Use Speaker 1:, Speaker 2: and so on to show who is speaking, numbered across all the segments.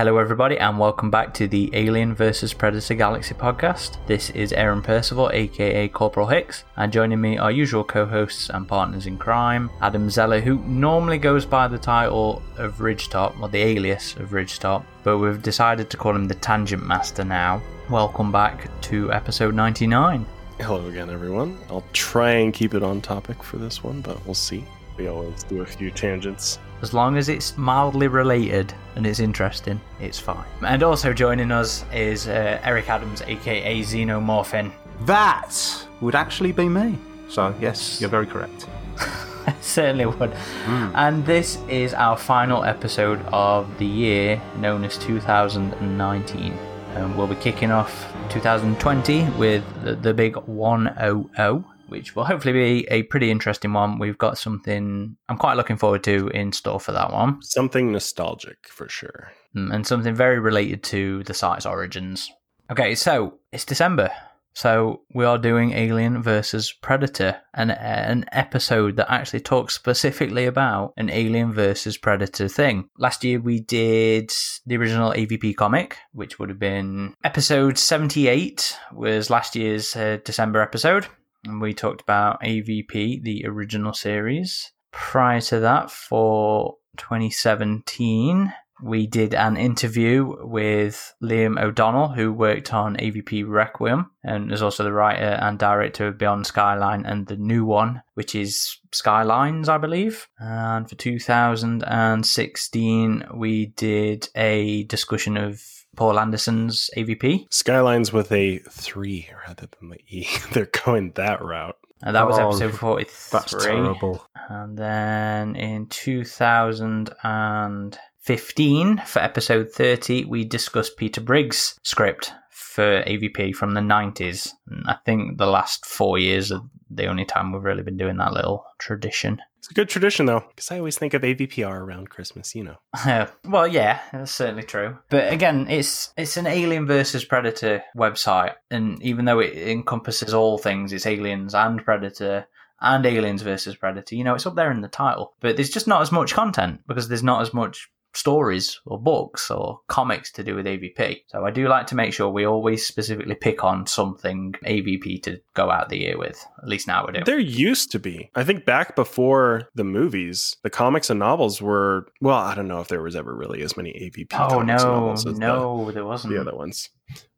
Speaker 1: Hello, everybody, and welcome back to the Alien vs. Predator Galaxy podcast. This is Aaron Percival, aka Corporal Hicks, and joining me are usual co hosts and partners in crime Adam Zeller, who normally goes by the title of Ridgetop, or the alias of Ridgetop, but we've decided to call him the Tangent Master now. Welcome back to episode 99.
Speaker 2: Hello again, everyone. I'll try and keep it on topic for this one, but we'll see. We always do a few tangents.
Speaker 1: As long as it's mildly related and it's interesting, it's fine. And also joining us is uh, Eric Adams, aka Xenomorphin.
Speaker 3: That would actually be me. So, yes, you're very correct.
Speaker 1: Certainly would. And this is our final episode of the year, known as 2019. And we'll be kicking off 2020 with the, the big 100, which will hopefully be a pretty interesting one. We've got something I'm quite looking forward to in store for that one,
Speaker 2: Something nostalgic for sure.
Speaker 1: Mm, and something very related to the site's origins. Okay, so it's December. So we are doing Alien versus Predator, an an episode that actually talks specifically about an Alien versus Predator thing. Last year we did the original AVP comic, which would have been episode seventy eight. Was last year's uh, December episode, and we talked about AVP, the original series. Prior to that, for 2017, we did an interview with Liam O'Donnell, who worked on AVP Requiem and is also the writer and director of Beyond Skyline and the new one, which is Skylines, I believe. And for 2016, we did a discussion of Paul Anderson's AVP.
Speaker 2: Skylines with a three rather than the E. They're going that route.
Speaker 1: And that was
Speaker 3: Oh,
Speaker 1: episode 43.
Speaker 3: That's terrible.
Speaker 1: And then in 2015, for episode 30, we discussed Peter Briggs' script for AVP from the 90s. And I think the last four years are the only time we've really been doing that little tradition.
Speaker 2: A good tradition though, because I always think of AVPR around Christmas. You know,
Speaker 1: well, yeah, that's certainly true. But again, it's it's an Alien versus Predator website, and even though it encompasses all things, it's aliens and Predator and Aliens versus Predator. You know, it's up there in the title, but there's just not as much content because there's not as much stories or books or comics to do with AVP. So I do like to make sure we always specifically pick on something AVP to go out the year with. At least now we do.
Speaker 2: there used to be. I think back before the movies, the comics and novels were. Well, I don't know if there was ever really as many AVP.
Speaker 1: Oh no,
Speaker 2: as the-
Speaker 1: no, there wasn't.
Speaker 2: the other ones.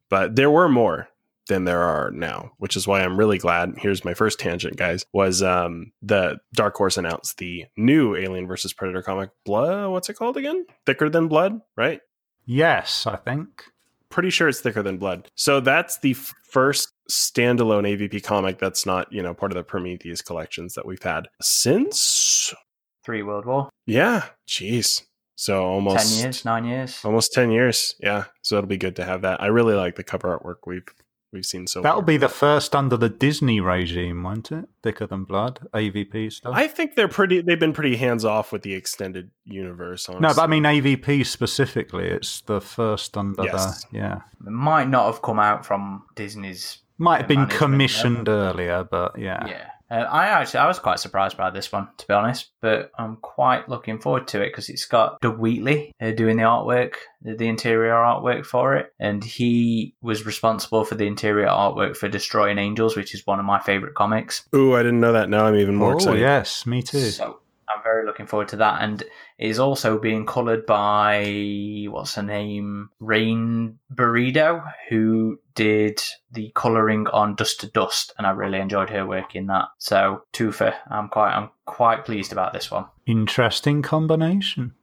Speaker 2: But there were more than there are now, which is why I'm really glad. Here's my first tangent, guys. Was um the Dark Horse announced the new Alien versus Predator comic, Blood? What's it called again? Thicker than Blood, right?
Speaker 3: Yes, I think.
Speaker 2: Pretty sure it's thicker than blood. So that's the f- first standalone AVP comic that's not, you know, part of the Prometheus collections that we've had since
Speaker 1: Three World War.
Speaker 2: yeah, jeez. So almost
Speaker 1: Ten years, nine years.
Speaker 2: almost 10 years yeah so it'll be good to have that i really like the cover artwork we've we've seen so
Speaker 3: That'll
Speaker 2: far.
Speaker 3: be the first under the Disney regime, won't it? Thicker than blood, AVP stuff.
Speaker 2: i think they're pretty they've been pretty hands off with the extended universe honestly.
Speaker 3: no, but I mean AVP specifically. It's the first under
Speaker 2: Yes.
Speaker 3: the yeah.
Speaker 1: It might not have come out from Disney's.
Speaker 3: Might have been commissioned earlier, but yeah.
Speaker 1: Yeah. Uh, I actually I was quite surprised by this one to be honest, but I'm quite looking forward to it because it's got Doug Wheatley uh, doing the artwork, the, the interior artwork for it, and he was responsible for the interior artwork for Destroying Angels, which is one of my favorite comics.
Speaker 2: ooh i didn't know that now i'm even more
Speaker 3: Oh
Speaker 2: excited
Speaker 3: yes, me too.
Speaker 1: So I'm very looking forward to that, and it is also being coloured by what's her name, Rain Beredo, who did the colouring on Dust to Dust, and I really enjoyed her work in that. So Tufa, I'm quite I'm quite pleased about this one.
Speaker 3: Interesting combination.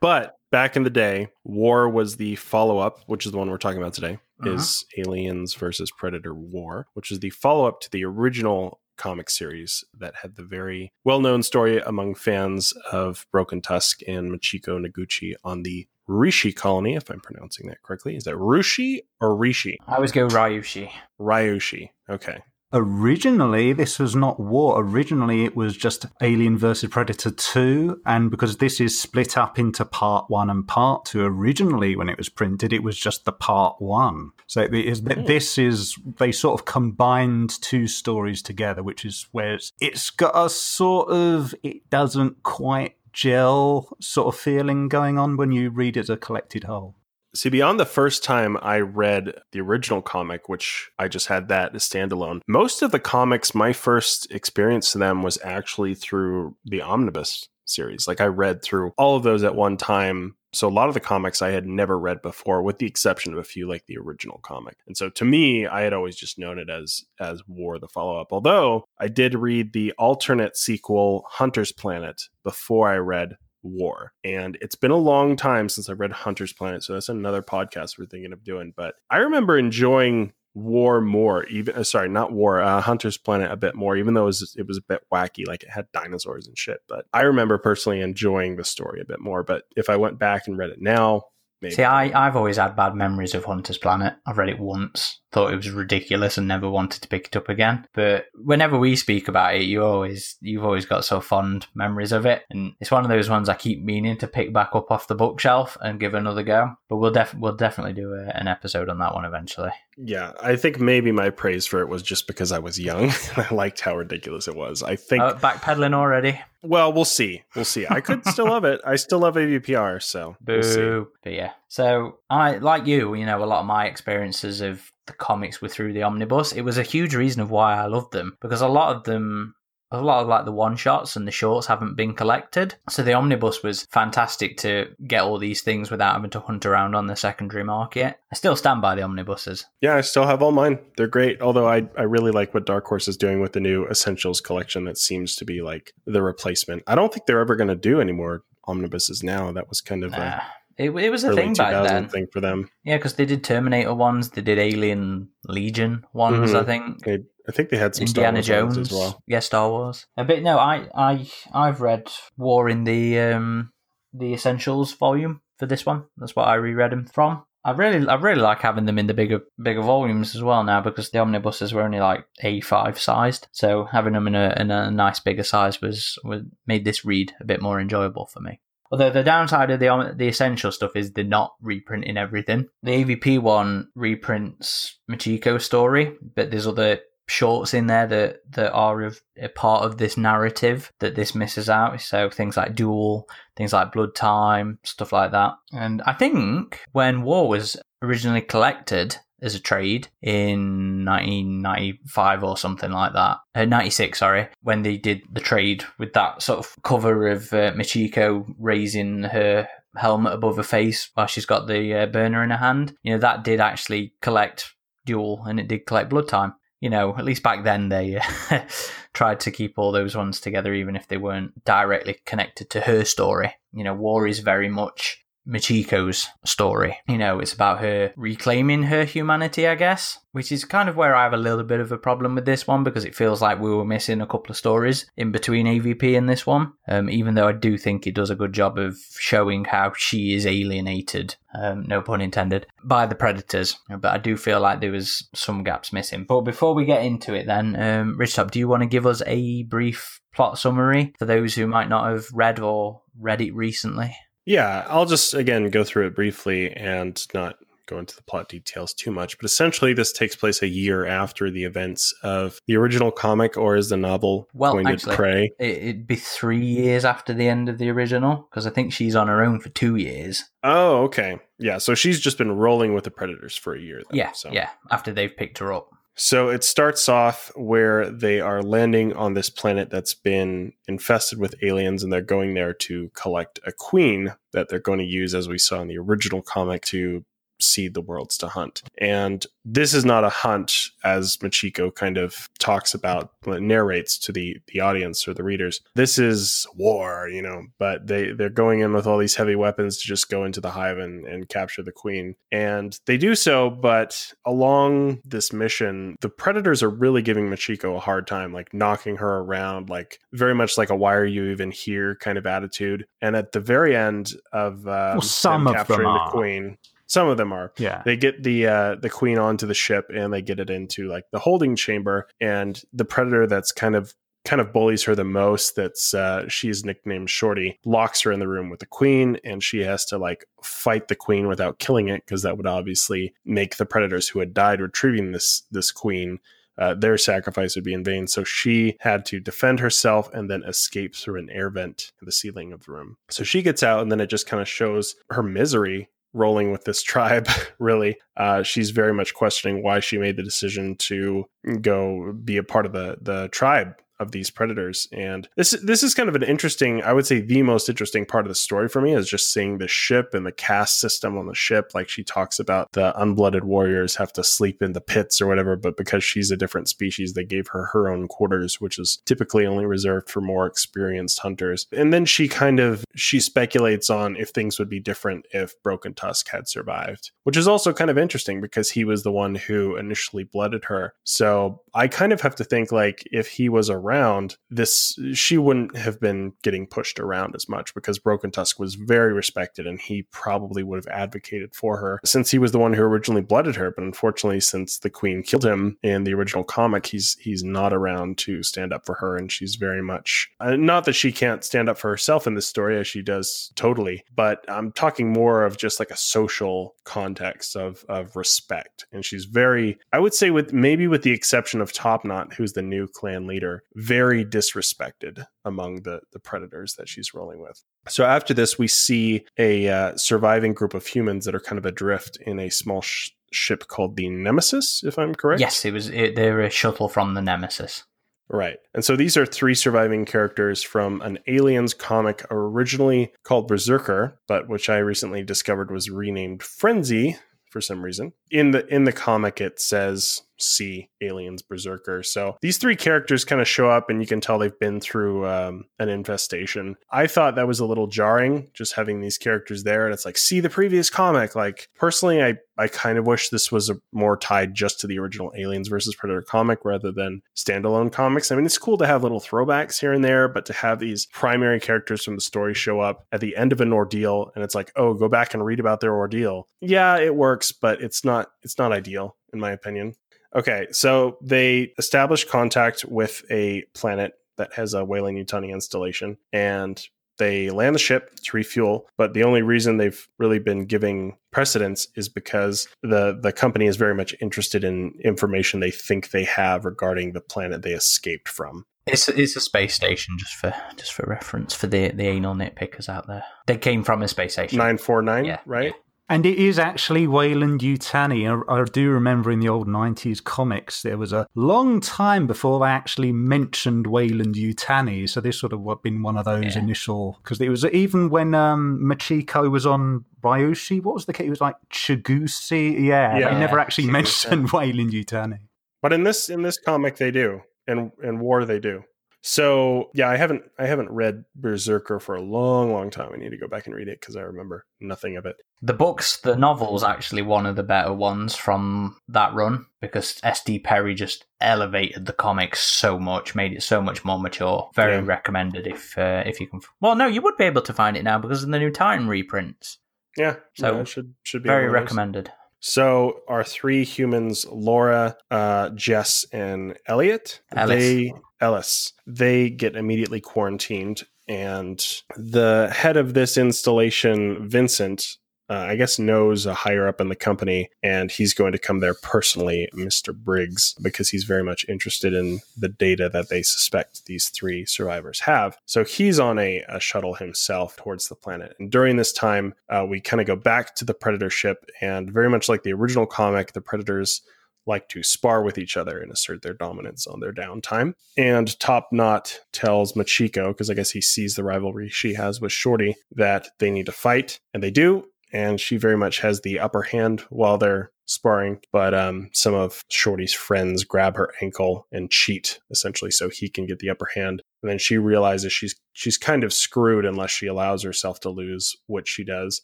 Speaker 2: but back in the day war was the follow-up which is the one we're talking about today is uh-huh. aliens versus predator war which is the follow-up to the original comic series that had the very well-known story among fans of broken tusk and machiko noguchi on the rishi colony if i'm pronouncing that correctly. Is that rushi or rishi?
Speaker 1: I always go Ryushi.
Speaker 2: ryushi. Okay
Speaker 3: Originally, this was not war. Originally, it was just Alien vs. Predator 2. And because this is split up into part one and part two, originally, when it was printed, it was just the part one. So it is, hmm. this is, they sort of combined two stories together, which is where it's, it's got a sort of, it doesn't quite gel sort of feeling going on when you read it as a collected whole.
Speaker 2: See, beyond the first time I read the original comic, which I just had that as standalone, most of the comics, my first experience to them was actually through the omnibus series. Like I read through all of those at one time. So a lot of the comics I had never read before, with the exception of a few like the original comic. And so to me, I had always just known it as as War the follow up. Although I did read the alternate sequel, Hunter's Planet, before I read War. And it's been a long time since I read Hunter's Planet, so that's another podcast we're thinking of doing. But I remember enjoying War more, even uh, sorry, not War, uh, Hunter's Planet a bit more, even though it was it was a bit wacky, like it had dinosaurs and shit. But I remember personally enjoying the story a bit more. But if I went back and read it now, maybe
Speaker 1: See, I, I've always had bad memories of Hunter's Planet. I've read it once, thought it was ridiculous, and never wanted to pick it up again. But whenever we speak about it, you always you've always got so fond memories of it, and it's one of those ones I keep meaning to pick back up off the bookshelf and give another go. But we'll def- we'll definitely do a, an episode on that one eventually.
Speaker 2: yeah, I think maybe my praise for it was just because I was young and I liked how ridiculous it was. I think,
Speaker 1: Uh, backpedaling already.
Speaker 2: well, we'll see, we'll see. I could still love it. I still love AVPR, so we'll see.
Speaker 1: Boo. But yeah. So I like you, you know, a lot of my experiences of the comics were through the omnibus. It was a huge reason of why I loved them because a lot of them a lot of like the one shots and the shorts haven't been collected. So the omnibus was fantastic to get all these things without having to hunt around on the secondary market. I still stand by the omnibuses.
Speaker 2: Yeah, I still have all mine. They're great. Although I, I really like what Dark Horse is doing with the new Essentials collection that seems to be like the replacement. I don't think they're ever going to do any more omnibuses now. That was kind of
Speaker 1: Nah.
Speaker 2: a
Speaker 1: It, it was a thing back then.
Speaker 2: thing for them.
Speaker 1: Yeah, because they did Terminator ones, they did Alien Legion ones,
Speaker 2: Mhm.
Speaker 1: I think.
Speaker 2: They, I think they had some
Speaker 1: Indiana
Speaker 2: Star Wars ones
Speaker 1: Jones
Speaker 2: as well.
Speaker 1: Yeah, Star Wars. A bit no, I I I've read War in the um the Essentials volume for this one. That's what I reread them from. I really I really like having them in the bigger bigger volumes as well now because the omnibuses were only like A5 sized. So having them in a in a nice bigger size was, was made this read a bit more enjoyable for me. Although the downside of the um, the essential stuff is they're not reprinting everything. The AVP one reprints Machiko's story, but there's other shorts in there that that are of a part of this narrative that this misses out. So things like Duel, things like Blood Time, stuff like that. And I think when War was originally collected as a trade in 1995 or something like that, uh, 96, sorry, when they did the trade with that sort of cover of uh, Machiko raising her helmet above her face while she's got the uh, burner in her hand. You know, that did actually collect Duel and it did collect Blood Time you know, at least back then they uh, tried to keep all those ones together, even if they weren't directly connected to her story. You know, War is very much Machiko's story. You know, it's about her reclaiming her humanity, I guess, which is kind of where I have a little bit of a problem with this one because it feels like we were missing a couple of stories in between AVP and this one. Um, even though I do think it does a good job of showing how she is alienated, um, no pun intended, by the predators. But I do feel like there was some gaps missing. But before we get into it, then, um, Ridgetop, do you want to give us a brief plot summary for those who might not have read or read it recently?
Speaker 2: Yeah, I'll just again go through it briefly and not go into the plot details too much. But essentially, this takes place a year after the events of the original comic, or is the novel
Speaker 1: Well,
Speaker 2: Pointed
Speaker 1: actually-
Speaker 2: Prey?
Speaker 1: It, it'd be three years after the end of the original because I think she's on her own for two years.
Speaker 2: Oh, okay. Yeah, so she's just been rolling with the Predators for a year. Then,
Speaker 1: Yeah,
Speaker 2: so.
Speaker 1: yeah. After they've picked her up.
Speaker 2: So it starts off where they are landing on this planet that's been infested with aliens, and they're going there to collect a queen that they're going to use, as we saw in the original comic, to seed the worlds to hunt. And this is not a hunt, as Machiko kind of talks about, narrates to the the audience or the readers. This is war, you know. But they they're going in with all these heavy weapons to just go into the hive and, and capture the queen, and they do so. But along this mission, the predators are really giving Machiko a hard time, like knocking her around, like very much like a "Why are you even here?" kind of attitude. And at the very end of um,
Speaker 3: Well, some of them
Speaker 2: capturing
Speaker 3: are.
Speaker 2: the queen. Some of them are.
Speaker 3: Yeah.
Speaker 2: They get the uh, the queen onto the ship and they get it into like the holding chamber. And the predator that's kind of kind of bullies her the most. That's uh, she's nicknamed Shorty. Locks her in the room with the queen, and she has to like fight the queen without killing it because that would obviously make the predators who had died retrieving this this queen uh, their sacrifice would be in vain. So she had to defend herself and then escape through an air vent in the ceiling of the room. So she gets out, and then it just kind of shows her misery rolling with this tribe really. Uh, she's very much questioning why she made the decision to go be a part of the the tribe of these predators. And this this is kind of an interesting, I would say the most interesting part of the story for me is just seeing the ship and the caste system on the ship. Like she talks about the unblooded warriors have to sleep in the pits or whatever, but because she's a different species, they gave her her own quarters, which is typically only reserved for more experienced hunters. And then she kind of she speculates on if things would be different if Broken Tusk had survived, which is also kind of interesting because he was the one who initially blooded her. So I kind of have to think like if he was around around, this she wouldn't have been getting pushed around as much because Broken Tusk was very respected and he probably would have advocated for her since he was the one who originally blooded her. But unfortunately, since the Queen killed him in the original comic, he's he's not around to stand up for her, and she's very much uh, not that she can't stand up for herself in this story as she does totally, but I'm talking more of just like a social context of of respect, and she's very I would say with maybe with the exception of Topknot, who's the new clan leader, very disrespected among the the predators that she's rolling with. So after this, we see a uh, surviving group of humans that are kind of adrift in a small sh- ship called the Nemesis, if I'm correct.
Speaker 1: Yes, it was. It, they were a shuttle from the Nemesis.
Speaker 2: Right. And so these are three surviving characters from an Aliens comic originally called Berserker, but which I recently discovered was renamed Frenzy for some reason. In the in the comic it says see aliens berserker. So these three characters kind of show up and you can tell they've been through um, an infestation. I thought that was a little jarring just having these characters there and it's like see the previous comic. Like personally i i kind of wish this was a, more tied just to the original aliens versus predator comic rather than standalone comics. I mean it's cool to have little throwbacks here and there but to have these primary characters from the story show up at the end of an ordeal and it's like oh go back and read about their ordeal. Yeah it works but it's not it's not ideal in my opinion Okay, so they establish contact with a planet that has a Weyland-Yutani installation, and they land the ship to refuel. But the only reason they've really been giving precedence is because the the company is very much interested in information they think they have regarding the planet they escaped from.
Speaker 1: It's it's a space station, just for just for reference for the the anal nitpickers out there. They came from a space station.
Speaker 2: Nine four nine,
Speaker 1: Yeah,
Speaker 2: right?
Speaker 3: And it is actually Weyland Yutani. I, I do remember in the old 90s comics, there was a long time before they actually mentioned Weyland Yutani. So this would have been one of those
Speaker 1: Yeah.
Speaker 3: initial. Because it was even when um, Machiko was on Ryushi, what was the case? It was like Chigusa. Yeah,
Speaker 2: Yeah.
Speaker 3: they never actually
Speaker 1: Chigusa.
Speaker 3: mentioned Weyland Yutani.
Speaker 2: But in this in this comic they do. And in War they do. So yeah, I haven't I haven't read Berserker for a long, long time. I need to go back and read it because I remember nothing of it.
Speaker 1: The books, the novel's actually one of the better ones from that run because S.D. Perry just elevated the comics so much, made it so much more mature. Very
Speaker 2: Yeah.
Speaker 1: recommended if uh, if you can. Well, no, you would be able to find it now because of the new Titan reprints.
Speaker 2: Yeah,
Speaker 1: So,
Speaker 2: yeah, should should be
Speaker 1: Very
Speaker 2: one of those.
Speaker 1: recommended.
Speaker 2: So our three humans, Laura, uh, Jess, and Elliot,
Speaker 1: Ellis.
Speaker 2: they Ellis, they get immediately quarantined, and the head of this installation, Vincent. Uh, I guess knows a higher up in the company, and he's going to come there personally, Mr. Briggs, because he's very much interested in the data that they suspect these three survivors have. So he's on a, a shuttle himself towards the planet. And during this time, uh, we kind of go back to the Predator ship, and very much like the original comic, the Predators like to spar with each other and assert their dominance on their downtime. And Top Knot tells Machiko, because I guess he sees the rivalry she has with Shorty, that they need to fight, and they do. And she very much has the upper hand while they're sparring, but um, some of Shorty's friends grab her ankle and cheat essentially, so he can get the upper hand. And then she realizes she's she's kind of screwed unless she allows herself to lose, which she does,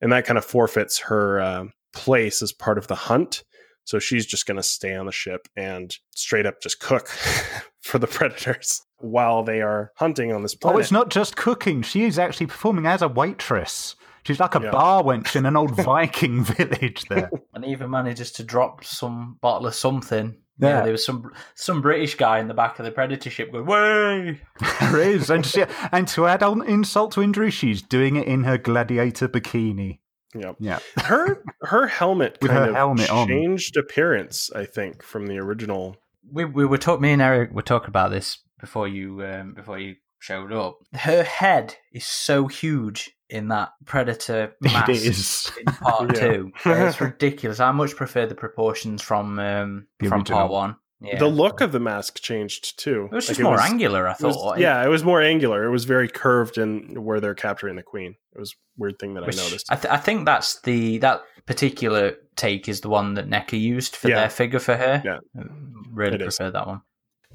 Speaker 2: and that kind of forfeits her uh, place as part of the hunt. So she's just going to stay on the ship and straight up just cook for the predators while they are hunting on this planet.
Speaker 3: Oh, it's not just cooking. She is actually performing as a waitress. She's like a
Speaker 2: Yeah.
Speaker 3: bar wench in an old Viking village there.
Speaker 1: And even manages to drop some bottle of something.
Speaker 3: Yeah.
Speaker 1: there was some some British guy in the back of the Predator ship going, "Way!"
Speaker 3: There is. And, she, and to add on insult to injury, she's doing it in her gladiator bikini.
Speaker 2: Yep.
Speaker 3: Yeah.
Speaker 2: her her helmet kind
Speaker 3: her
Speaker 2: of
Speaker 3: helmet on.
Speaker 2: changed appearance, I think, from the original
Speaker 1: we we were talking. Me and Eric were talking about this before you um, before you showed up. Her head is so huge in that Predator mask
Speaker 3: It is.
Speaker 1: in part
Speaker 2: Yeah.
Speaker 1: two. It's ridiculous. I much prefer the proportions from um,
Speaker 3: The
Speaker 1: from
Speaker 3: original.
Speaker 1: part one. Yeah.
Speaker 2: The look of the mask changed too.
Speaker 1: it was just
Speaker 2: Like,
Speaker 1: more angular. I
Speaker 2: it was-
Speaker 1: thought.
Speaker 2: yeah, it was more angular. It was very curved in where they're capturing the queen. It was a weird thing that
Speaker 1: Which
Speaker 2: I noticed.
Speaker 1: I, th- I think that's the that particular take is the one that NECA used for
Speaker 2: Yeah.
Speaker 1: their figure for her.
Speaker 2: Yeah.
Speaker 1: really
Speaker 2: It is.
Speaker 1: prefer that one.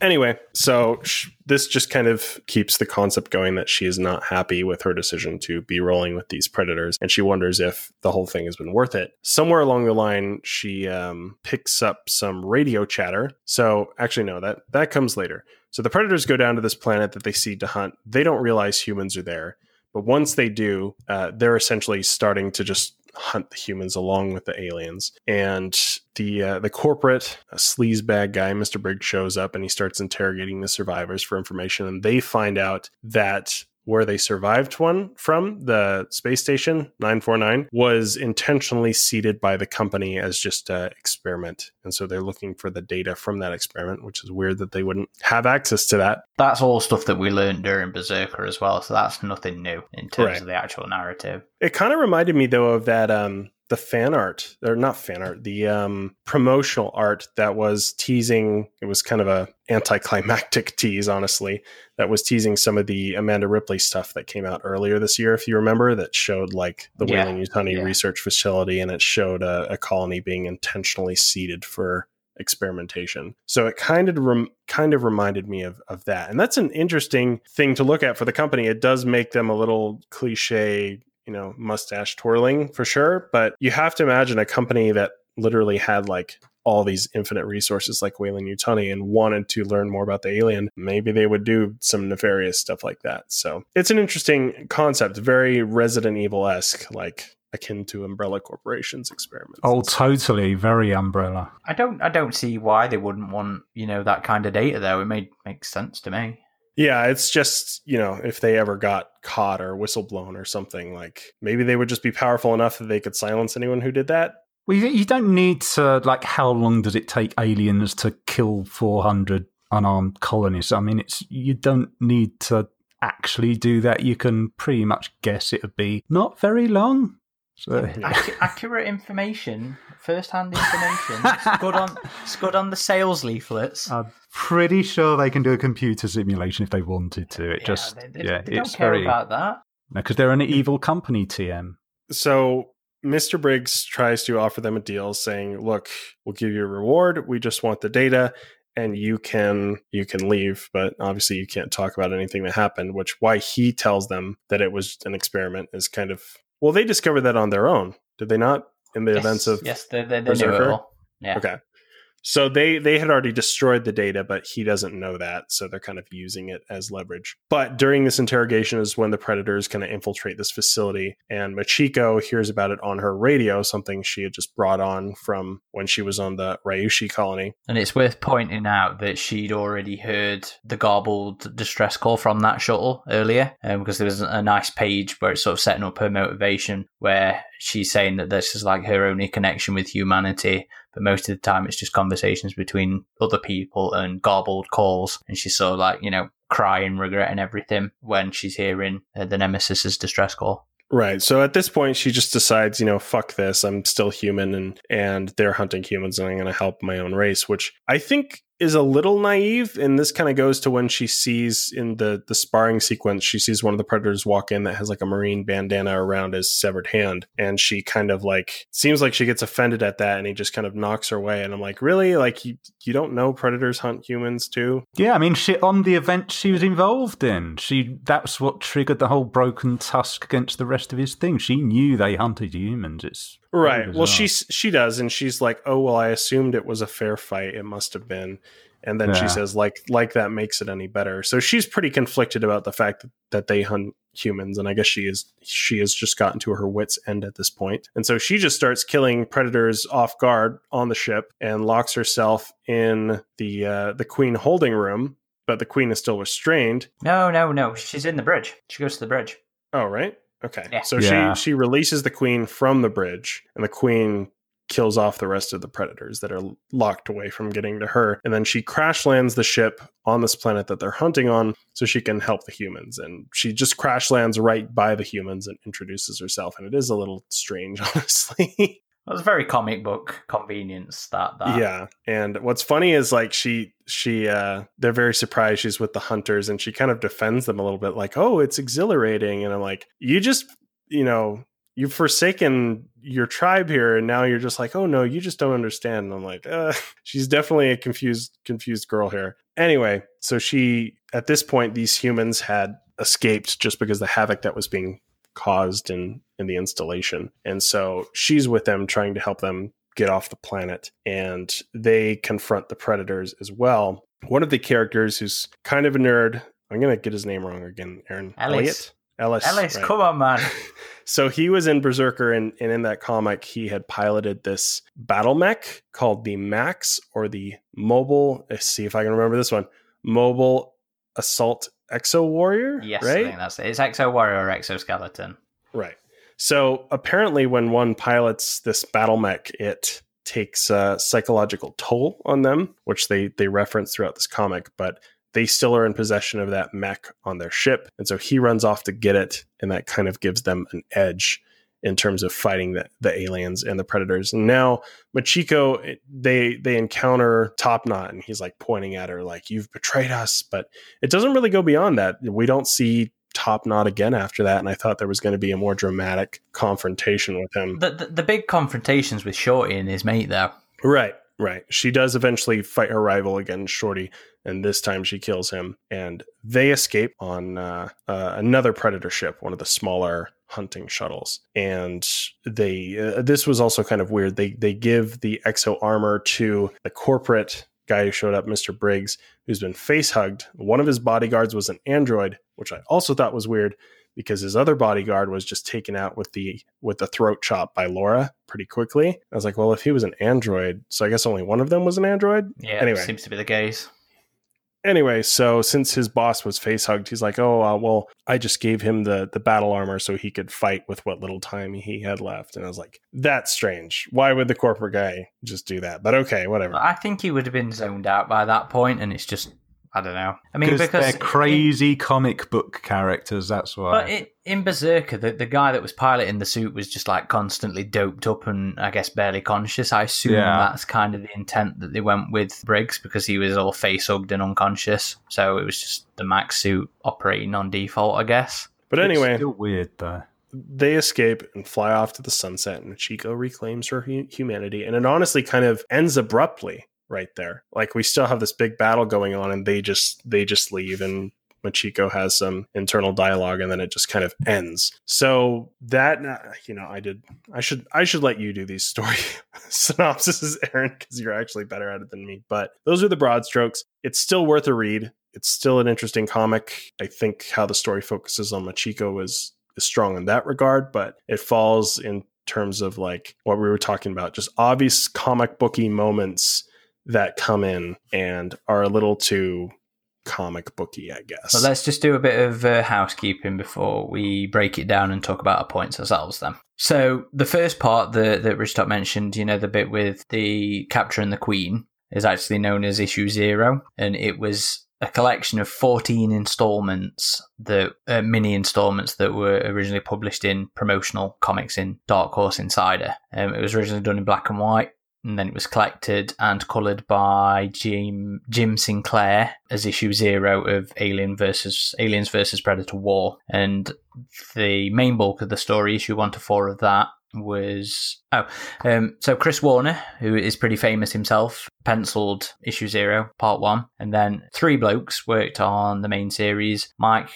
Speaker 2: Anyway, so sh- this just kind of keeps the concept going that she is not happy with her decision to be rolling with these predators, and she wonders if the whole thing has been worth it. Somewhere along the line, she um, picks up some radio chatter. So actually, no, that that comes later. So the predators go down to this planet that they see to hunt. They don't realize humans are there, but once they do, uh, they're essentially starting to just hunt the humans along with the aliens. And the uh, the corporate uh, sleaze bag guy, Mr. Briggs, shows up and he starts interrogating the survivors for information. And they find out that where they survived one from, the space station 949, was intentionally seeded by the company as just an experiment. And so they're looking for the data from that experiment, which is weird that they wouldn't have access to that.
Speaker 1: That's all stuff that we learned during Berserker as well. So that's nothing new in terms
Speaker 2: Right.
Speaker 1: of the actual narrative.
Speaker 2: It kind of reminded me though of that um the fan art or not fan art, the um promotional art that was teasing it was kind of a anticlimactic tease honestly that was teasing some of the Amanda Ripley stuff that came out earlier this year if you remember that showed like the
Speaker 1: Yeah,
Speaker 2: Weyland Yutani
Speaker 1: yeah.
Speaker 2: research facility and it showed a, a colony being intentionally seeded for experimentation. So it kind of rem- kind of reminded me of of that. And that's an interesting thing to look at for the company. It does make them a little cliche, you know, mustache twirling for sure, but you have to imagine a company that literally had like all these infinite resources like Weyland Yutani and wanted to learn more about the alien, maybe they would do some nefarious stuff like that. So it's an interesting concept, very Resident Evil esque, like akin to Umbrella Corporation's experiments.
Speaker 3: Oh, totally. Very umbrella.
Speaker 1: I don't I don't see why they wouldn't want, you know, that kind of data though. It made makes sense to me.
Speaker 2: Yeah, it's just, you know, if they ever got caught or whistleblown or something, like maybe they would just be powerful enough that they could silence anyone who did that.
Speaker 3: Well, you, you don't need to, like, how long does it take aliens to kill 400 unarmed colonists? I mean, it's you don't need to actually do that. You can pretty much guess it would be not very long. So,
Speaker 1: Accu- accurate information, first hand information. it's good on it's good on the sales leaflets.
Speaker 3: I'm pretty sure they can do a computer simulation if they wanted to. It
Speaker 1: Yeah,
Speaker 3: just,
Speaker 1: they, they-
Speaker 3: yeah,
Speaker 1: they
Speaker 3: it's
Speaker 1: don't care
Speaker 3: very.
Speaker 1: about that.
Speaker 3: because they're an mm. evil company, TM.
Speaker 2: So Mr. Briggs tries to offer them a deal saying, "Look, we'll give you a reward. We just want the data and you can you can leave, but obviously you can't talk about anything that happened." Which why he tells them that it was an experiment is kind of Well, they discovered that on their own. Did they not in the
Speaker 1: yes,
Speaker 2: events of
Speaker 1: yes, they, they, they knew it all. Yeah.
Speaker 2: Okay. So they they had already destroyed the data, but he doesn't know that, so they're kind of using it as leverage. But during this interrogation is when the predators kind of infiltrate this facility, and Machiko hears about it on her radio, something she had just brought on from when she was on the Ryushi colony.
Speaker 1: And it's worth pointing out that she'd already heard the garbled distress call from that shuttle earlier, um, because there was a nice page where it's sort of setting up her motivation, where she's saying that this is like her only connection with humanity, but most of the time it's just conversations between other people and garbled calls, and she's sort of like you know crying, regretting everything when she's hearing uh, the Nemesis's distress call.
Speaker 2: Right. So at this point, she just decides, you know, fuck this. I'm still human, and and they're hunting humans, and I'm going to help my own race, which I think is a little naive. And this kind of goes to when she sees in the the sparring sequence, she sees one of the predators walk in that has like a marine bandana around his severed hand, and she kind of like seems like she gets offended at that, and he just kind of knocks her away. And I'm like, really? Like you you don't know predators hunt humans too?
Speaker 3: Yeah, I mean, she on the event she was involved in. She that's what triggered the whole broken tusk against the rest of his thing. She knew they hunted humans. It's
Speaker 2: Right. Well, she's she does, and she's like, "Oh, well, I assumed it was a fair fight. It must have been." And then she says, "Like, like that makes it any better." So she's pretty conflicted about the fact that, that they hunt humans, and I guess she is she has just gotten to her wits end at this point, and so she just starts killing predators off guard on the ship and locks herself in the uh, the queen holding room. But the queen is still restrained.
Speaker 1: No, no, no. She's in the bridge. She goes to the bridge.
Speaker 2: Oh, right. Okay.
Speaker 1: Yeah.
Speaker 2: So
Speaker 3: Yeah.
Speaker 2: she she releases the queen from the bridge, and the queen kills off the rest of the predators that are locked away from getting to her. And then she crash lands the ship on this planet that they're hunting on so she can help the humans. And she just crash lands right by the humans and introduces herself. And it is a little strange, honestly.
Speaker 1: Was very comic book convenience that, that.
Speaker 2: Yeah. And what's funny is like she she uh they're very surprised she's with the hunters and she kind of defends them a little bit like, "Oh, it's exhilarating." And I'm like, "You just, you know, you've forsaken your tribe here and now you're just like oh no you just don't understand. And i'm like uh, she's definitely a confused confused girl here. Anyway so she at this point these humans had escaped just because the havoc that was being caused in in the installation. And so she's with them trying to help them get off the planet and they confront the predators as well. One of the characters who's kind of a nerd i'm gonna get his name wrong again aaron. Elliot? Ellis
Speaker 1: Ellis,
Speaker 2: right.
Speaker 1: come on, man.
Speaker 2: so he was in Berserker, and, and in that comic, he had piloted this battle mech called the Max or the Mobile. Let's see if I can remember this one. Mobile Assault Exo Warrior.
Speaker 1: Yes, I
Speaker 2: right,
Speaker 1: think that's it. It's Exo Warrior or Exoskeleton.
Speaker 2: right. So apparently, when one pilots this battle mech, it takes a psychological toll on them, which they they reference throughout this comic, but they still are in possession of that mech on their ship. And so he runs off to get it, and that kind of gives them an edge in terms of fighting the, the aliens and the predators. And now Machiko, they they encounter Top Knot, and he's like pointing at her like, "You've betrayed us." But it doesn't really go beyond that. We don't see Top Knot again after that, and I thought there was going to be a more dramatic confrontation with him.
Speaker 1: The, the, the big confrontations with Shorty and his mate, though.
Speaker 2: Right, right. She does eventually fight her rival again, Shorty, and this time she kills him. And they escape on uh, uh, another predator ship, one of the smaller hunting shuttles. And they uh, this was also kind of weird. They they give the exo armor to the corporate guy who showed up, Mr. Briggs, who's been face hugged. One of his bodyguards was an android, which I also thought was weird because his other bodyguard was just taken out with the with the throat chop by Laura pretty quickly. I was like, well, if he was an android, so I guess only one of them was an android.
Speaker 1: Yeah,
Speaker 2: Anyway.
Speaker 1: seems to be the case.
Speaker 2: Anyway, so since his boss was face hugged, he's like, "Oh, uh, well, I just gave him the the battle armor so he could fight with what little time he had left." And I was like, "That's strange. Why would the corporate guy just do that?" But okay, whatever.
Speaker 1: I think he would have been zoned out by that point, and it's just I don't know. I mean,
Speaker 3: because
Speaker 1: because
Speaker 3: they're crazy comic book characters. That's why.
Speaker 1: But it, in Berserker, the, the guy that was piloting the suit was just like constantly doped up and I guess barely conscious. I assume
Speaker 3: Yeah.
Speaker 1: that's kind of the intent that they went with Briggs because he was all face hugged and unconscious. So it was just the max suit operating on default, I guess.
Speaker 2: But
Speaker 3: It's
Speaker 2: anyway,
Speaker 3: still weird though.
Speaker 2: they escape and fly off to the sunset, and Chico reclaims her hu- humanity. And it honestly kind of ends abruptly right there. Like we still have this big battle going on, and they just they just leave, and Machiko has some internal dialogue, and then it just kind of ends. So that you know, I did. I should I should let you do these story synopsises, Aaron, because you're actually better at it than me. But those are the broad strokes. It's still worth a read. It's still an interesting comic. I think how the story focuses on Machiko is is strong in that regard, but it falls in terms of like what we were talking about, just obvious comic booky moments that come in and are a little too comic booky, I guess.
Speaker 1: So let's just do a bit of uh, housekeeping before we break it down and talk about our points ourselves then. So the first part that, that Ridgetop mentioned, you know, the bit with the capturing the queen is actually known as issue zero. And it was a collection of 14 installments that uh, mini installments that were originally published in promotional comics in Dark Horse Insider. Um, it was originally done in black and white and then it was collected and coloured by Jim Jim Sinclair as issue zero of Alien versus Aliens versus Predator War, and the main bulk of the story, issue one to four of that, was oh, um, so Chris Warner, who is pretty famous himself, penciled issue zero, part one, and then three blokes worked on the main series. Mike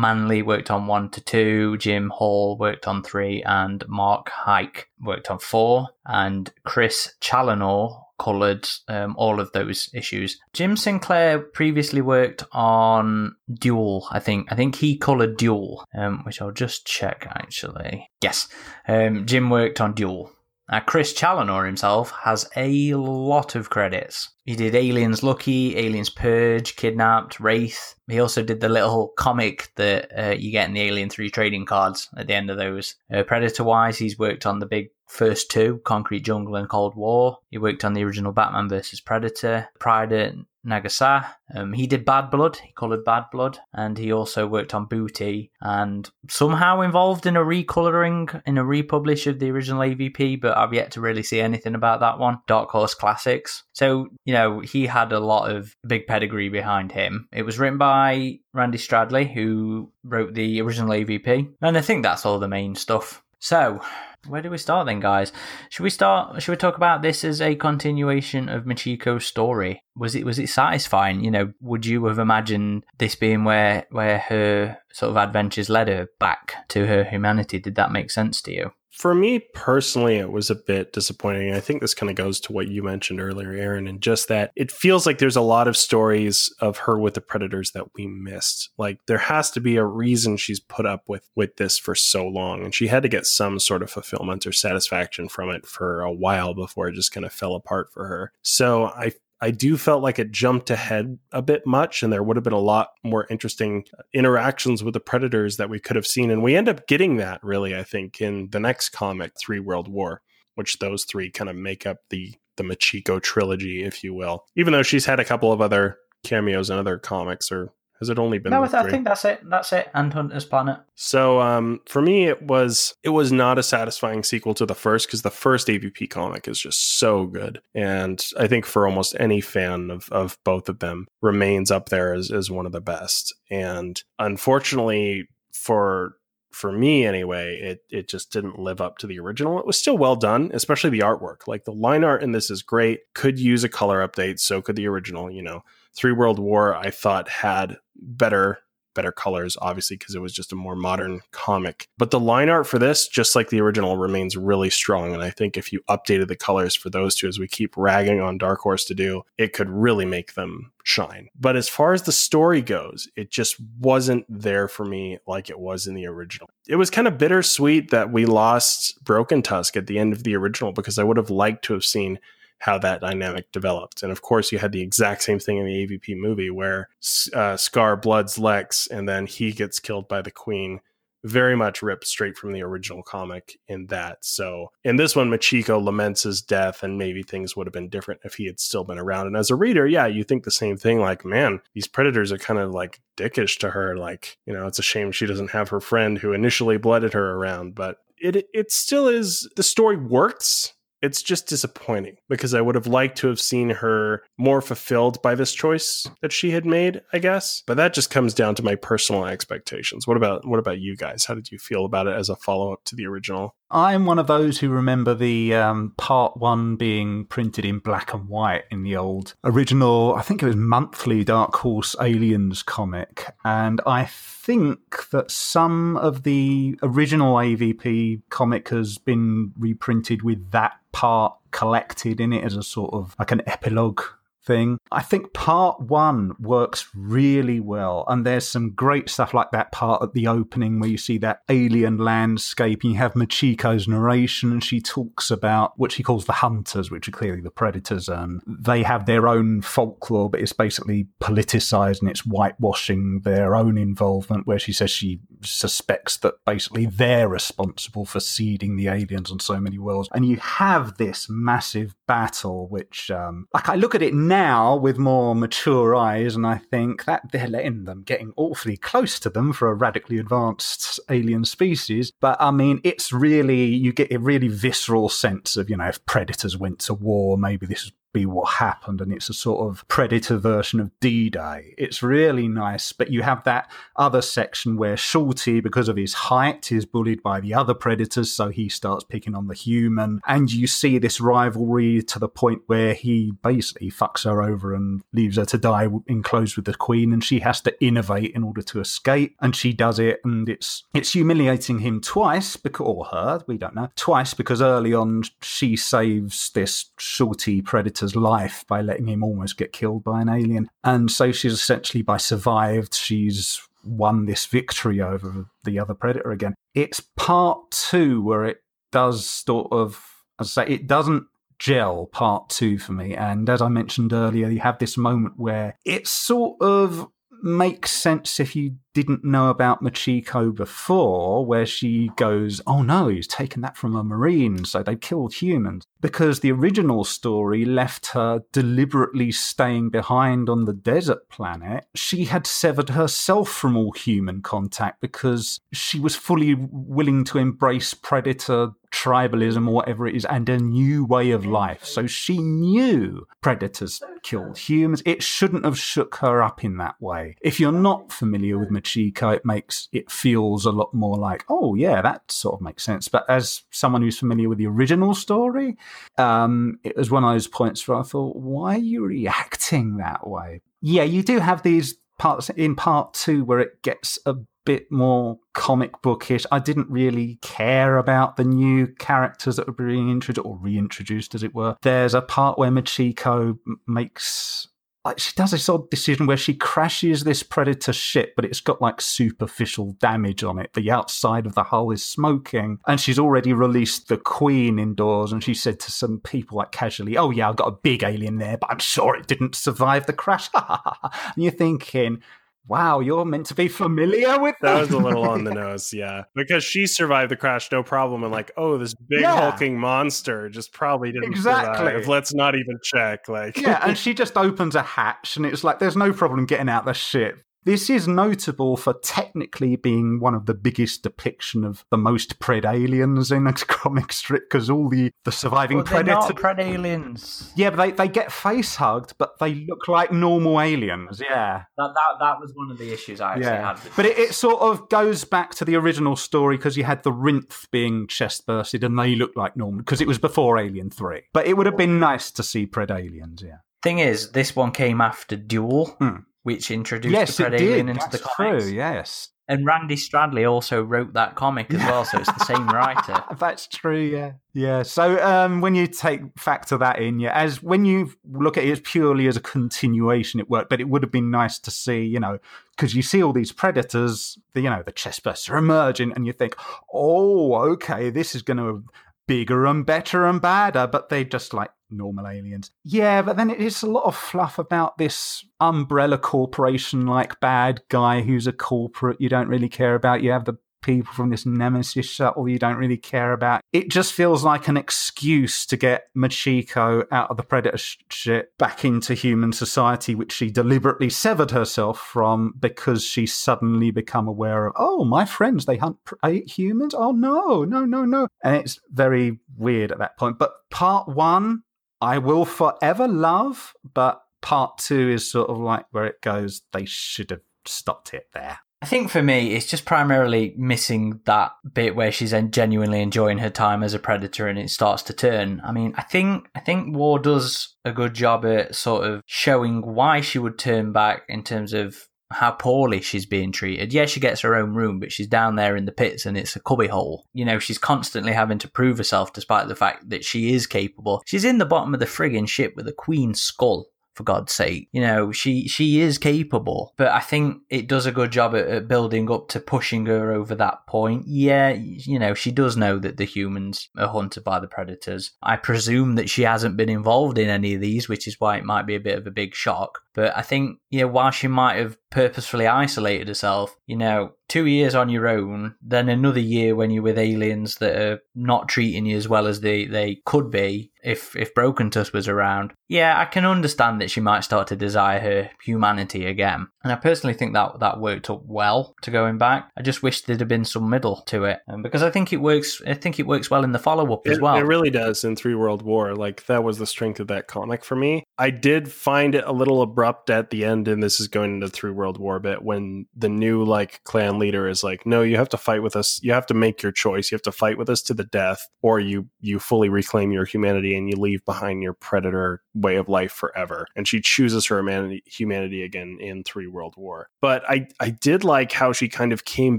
Speaker 1: Manley worked on one to two, Jim Hall worked on three, and Mark Heike worked on four, and Chris Chalenor coloured um, all of those issues. Jim Sinclair previously worked on Duel, I think. I think he coloured Duel, um, which I'll just check actually. Yes, um, Jim worked on Duel. Uh, Chris Chalenor himself has a lot of credits. He did Aliens Lucky, Aliens Purge, Kidnapped, Wraith. He also did the little comic that uh, you get in the Alien 3 trading cards at the end of those. Uh, Predator wise, he's worked on the big first two, Concrete Jungle and Cold War. He worked on the original Batman vs. Predator, Pride Nagasa. Um, he did Bad Blood, he coloured Bad Blood, and he also worked on Booty and somehow involved in a recolouring, in a republish of the original AVP, but I've yet to really see anything about that one. Dark Horse Classics. So, you know, he had a lot of big pedigree behind him. It was written by Randy Stradley, who wrote the original AVP, and I think that's all the main stuff. So, where do we start then, guys? Should we start? Should we talk about this as a continuation of Machiko's story? Was it was it satisfying? You know, would you have imagined this being where where her sort of adventures led her back to her humanity? Did that make sense to you?
Speaker 2: For me personally, it was a bit disappointing. I think this kind of goes to what you mentioned earlier, Aaron, and just that it feels like there's a lot of stories of her with the predators that we missed. Like there has to be a reason she's put up with with this for so long, and she had to get some sort of fulfillment or satisfaction from it for a while before it just kind of fell apart for her. So I I do felt like it jumped ahead a bit much, and there would have been a lot more interesting uh, interactions with the predators that we could have seen. And we end up getting that really, I think, in the next comic, Three World War, which those three kind of make up the the Machiko trilogy, if you will. Even though she's had a couple of other cameos in other comics or has it only been?
Speaker 1: No, I think that's it. That's it. And Hunter's Planet.
Speaker 2: So, um, for me, it was it was not a satisfying sequel to the first because the first AVP comic is just so good, and I think for almost any fan of of both of them, remains up there as as one of the best. And unfortunately, for for me anyway, it it just didn't live up to the original. It was still well done, especially the artwork. Like the line art in this is great. Could use a color update, so could the original, you know. Three World War I thought had better better colors obviously because it was just a more modern comic. But the line art for this just like the original remains really strong and i think if you updated the colors for those two as we keep ragging on dark horse to do it could really make them shine. But as far as the story goes it just wasn't there for me like it was in the original. It was kind of bittersweet that we lost broken tusk at the end of the original because i would have liked to have seen how that dynamic developed. And of course, you had the exact same thing in the AVP movie where uh, Scar bloods Lex and then he gets killed by the Queen. Very much ripped straight from the original comic in that. So in this one, Machiko laments his death, and maybe things would have been different if he had still been around. And as a reader, yeah, you think the same thing. Like, man, these predators are kind of like dickish to her. Like, you know, it's a shame she doesn't have her friend who initially blooded her around. But it it still is the story works it's just disappointing because I would have liked to have seen her more fulfilled by this choice that she had made, I guess. But that just comes down to my personal expectations. What about what about you guys? How did you feel about it as a follow up to the original?
Speaker 3: I'm one of those who remember the um, part one being printed in black and white in the old original, I think it was monthly Dark Horse Aliens comic. And I think that some of the original AVP comic has been reprinted with that part collected in it as a sort of like an epilogue thing. I think part one works really well, and there's some great stuff like that part at the opening where you see that alien landscape, and you have Machiko's narration, and she talks about what she calls the hunters, which are clearly the predators, and they have their own folklore, but it's basically politicized and it's whitewashing their own involvement, where she says she suspects that basically they're responsible for seeding the aliens on so many worlds. And you have this massive battle, which, um, like, I look at it now with more mature eyes, and I think that they're letting them getting awfully close to them for a radically advanced alien species. But I mean, it's really, you get a really visceral sense of, you know, if predators went to war, maybe this be what happened and it's a sort of predator version of d-day. It's really nice but you have that other section where shorty because of his height is bullied by the other predators so he starts picking on the human. And you see this rivalry to the point where he basically fucks her over and leaves her to die enclosed with the queen and she has to innovate in order to escape and she does it and it's it's humiliating him twice because or her we don't know twice because early on she saves this shorty predator life by letting him almost get killed by an alien. And so she's essentially, by survived, she's won this victory over the other predator again. It's part two where it does sort of, as I say, it doesn't gel part two for me. And as I mentioned earlier, you have this moment where it sort of makes sense if you didn't know about Machiko before, where she goes, Oh no, he's taken that from a Marine, so they killed humans. Because the original story left her deliberately staying behind on the desert planet. She had severed herself from all human contact because she was fully willing to embrace predator tribalism or whatever it is and a new way of life. So she knew predators killed humans. It shouldn't have shook her up in that way. If you're not familiar with Machiko, it makes it feels a lot more like, oh yeah, that sort of makes sense. But as someone who's familiar with the original story, um, it was one of those points where I thought, why are you reacting that way? Yeah, you do have these parts in part two where it gets a bit more comic bookish. I didn't really care about the new characters that were being introduced or reintroduced, as it were. There's a part where Machiko makes like she does this odd decision where she crashes this predator ship, but it's got like superficial damage on it. The outside of the hull is smoking, and she's already released the queen indoors. And she said to some people like casually, "Oh yeah, I've got a big alien there, but I'm sure it didn't survive the crash." and you're thinking, Wow, you're meant to be familiar with
Speaker 2: that. That was a little on the nose, yeah. Because she survived the crash, no problem, and like, oh, this big yeah. hulking monster just probably didn't exactly. survive. Let's not even check. Like,
Speaker 3: yeah, and she just opens a hatch, and it's like, there's no problem getting out the ship. This is notable for technically being one of the biggest depiction of the most pred aliens in a comic strip because all the, the surviving
Speaker 1: well,
Speaker 3: predators.
Speaker 1: pred aliens.
Speaker 3: Yeah, but they, they get face hugged, but they look like normal aliens. Yeah.
Speaker 1: That that, that was one of the issues I actually yeah. had.
Speaker 3: But it, it, sort of goes back to the original story because you had the Rinth being chest bursted and they look like normal because it was before Alien 3. But it would have been nice to see pred aliens, yeah.
Speaker 1: Thing is, this one came after Duel. Hmm which introduced
Speaker 3: yes,
Speaker 1: the Pred Alien
Speaker 3: into
Speaker 1: That's the comics.
Speaker 3: True, yes.
Speaker 1: And Randy Stradley also wrote that comic as well, so it's the same writer.
Speaker 3: That's true, yeah. Yeah. So um, when you take factor that in, yeah, as when you look at it as purely as a continuation, it worked. But it would have been nice to see, you know, because you see all these predators, the, you know, the chestbursts are emerging, and you think, oh, okay, this is going to bigger and better and badder, but they're just like normal aliens. Yeah, but then it's a lot of fluff about this umbrella corporation like bad guy who's a corporate you don't really care about. You have the people from this Nemesis shuttle you don't really care about. It just feels like an excuse to get Machiko out of the Predator ship back into human society, which she deliberately severed herself from because she suddenly become aware of, oh, my friends, they hunt uh, humans? Oh, no, no, no, no. And it's very weird at that point. But part one, I will forever love, but part two is sort of like where it goes, they should have stopped it there.
Speaker 1: I think for me, it's just primarily missing that bit where she's genuinely enjoying her time as a predator and it starts to turn. I mean, I think I think War does a good job at sort of showing why she would turn back in terms of how poorly she's being treated. Yeah, she gets her own room, but she's down there in the pits and it's a cubbyhole. You know, she's constantly having to prove herself despite the fact that she is capable. She's in the bottom of the frigging ship with a queen skull for God's sake. You know, she she is capable, but I think it does a good job at, at, building up to pushing her over that point. Yeah, you know, she does know that the humans are hunted by the predators. I presume that she hasn't been involved in any of these, which is why it might be a bit of a big shock. But I think, you know, while she might have purposefully isolated herself, you know, two years on your own, then another year when you're with aliens that are not treating you as well as they, they could be if if Broken Tusk was around. Yeah, I can understand that she might start to desire her humanity again. And I personally think that that worked up well to going back. I just wish there'd have been some middle to it. Um, because I think it works I think it works well in the follow up as well.
Speaker 2: It really does in Three World War. Like that was the strength of that comic for me. I did find it a little abrupt at the end, and this is going into Three World War bit when the new like clan leader is like, No, you have to fight with us. You have to make your choice. You have to fight with us to the death, or you you fully reclaim your humanity and you leave behind your predator way of life forever. And she chooses her humanity, humanity again in Three World War. But I, I did like how she kind of came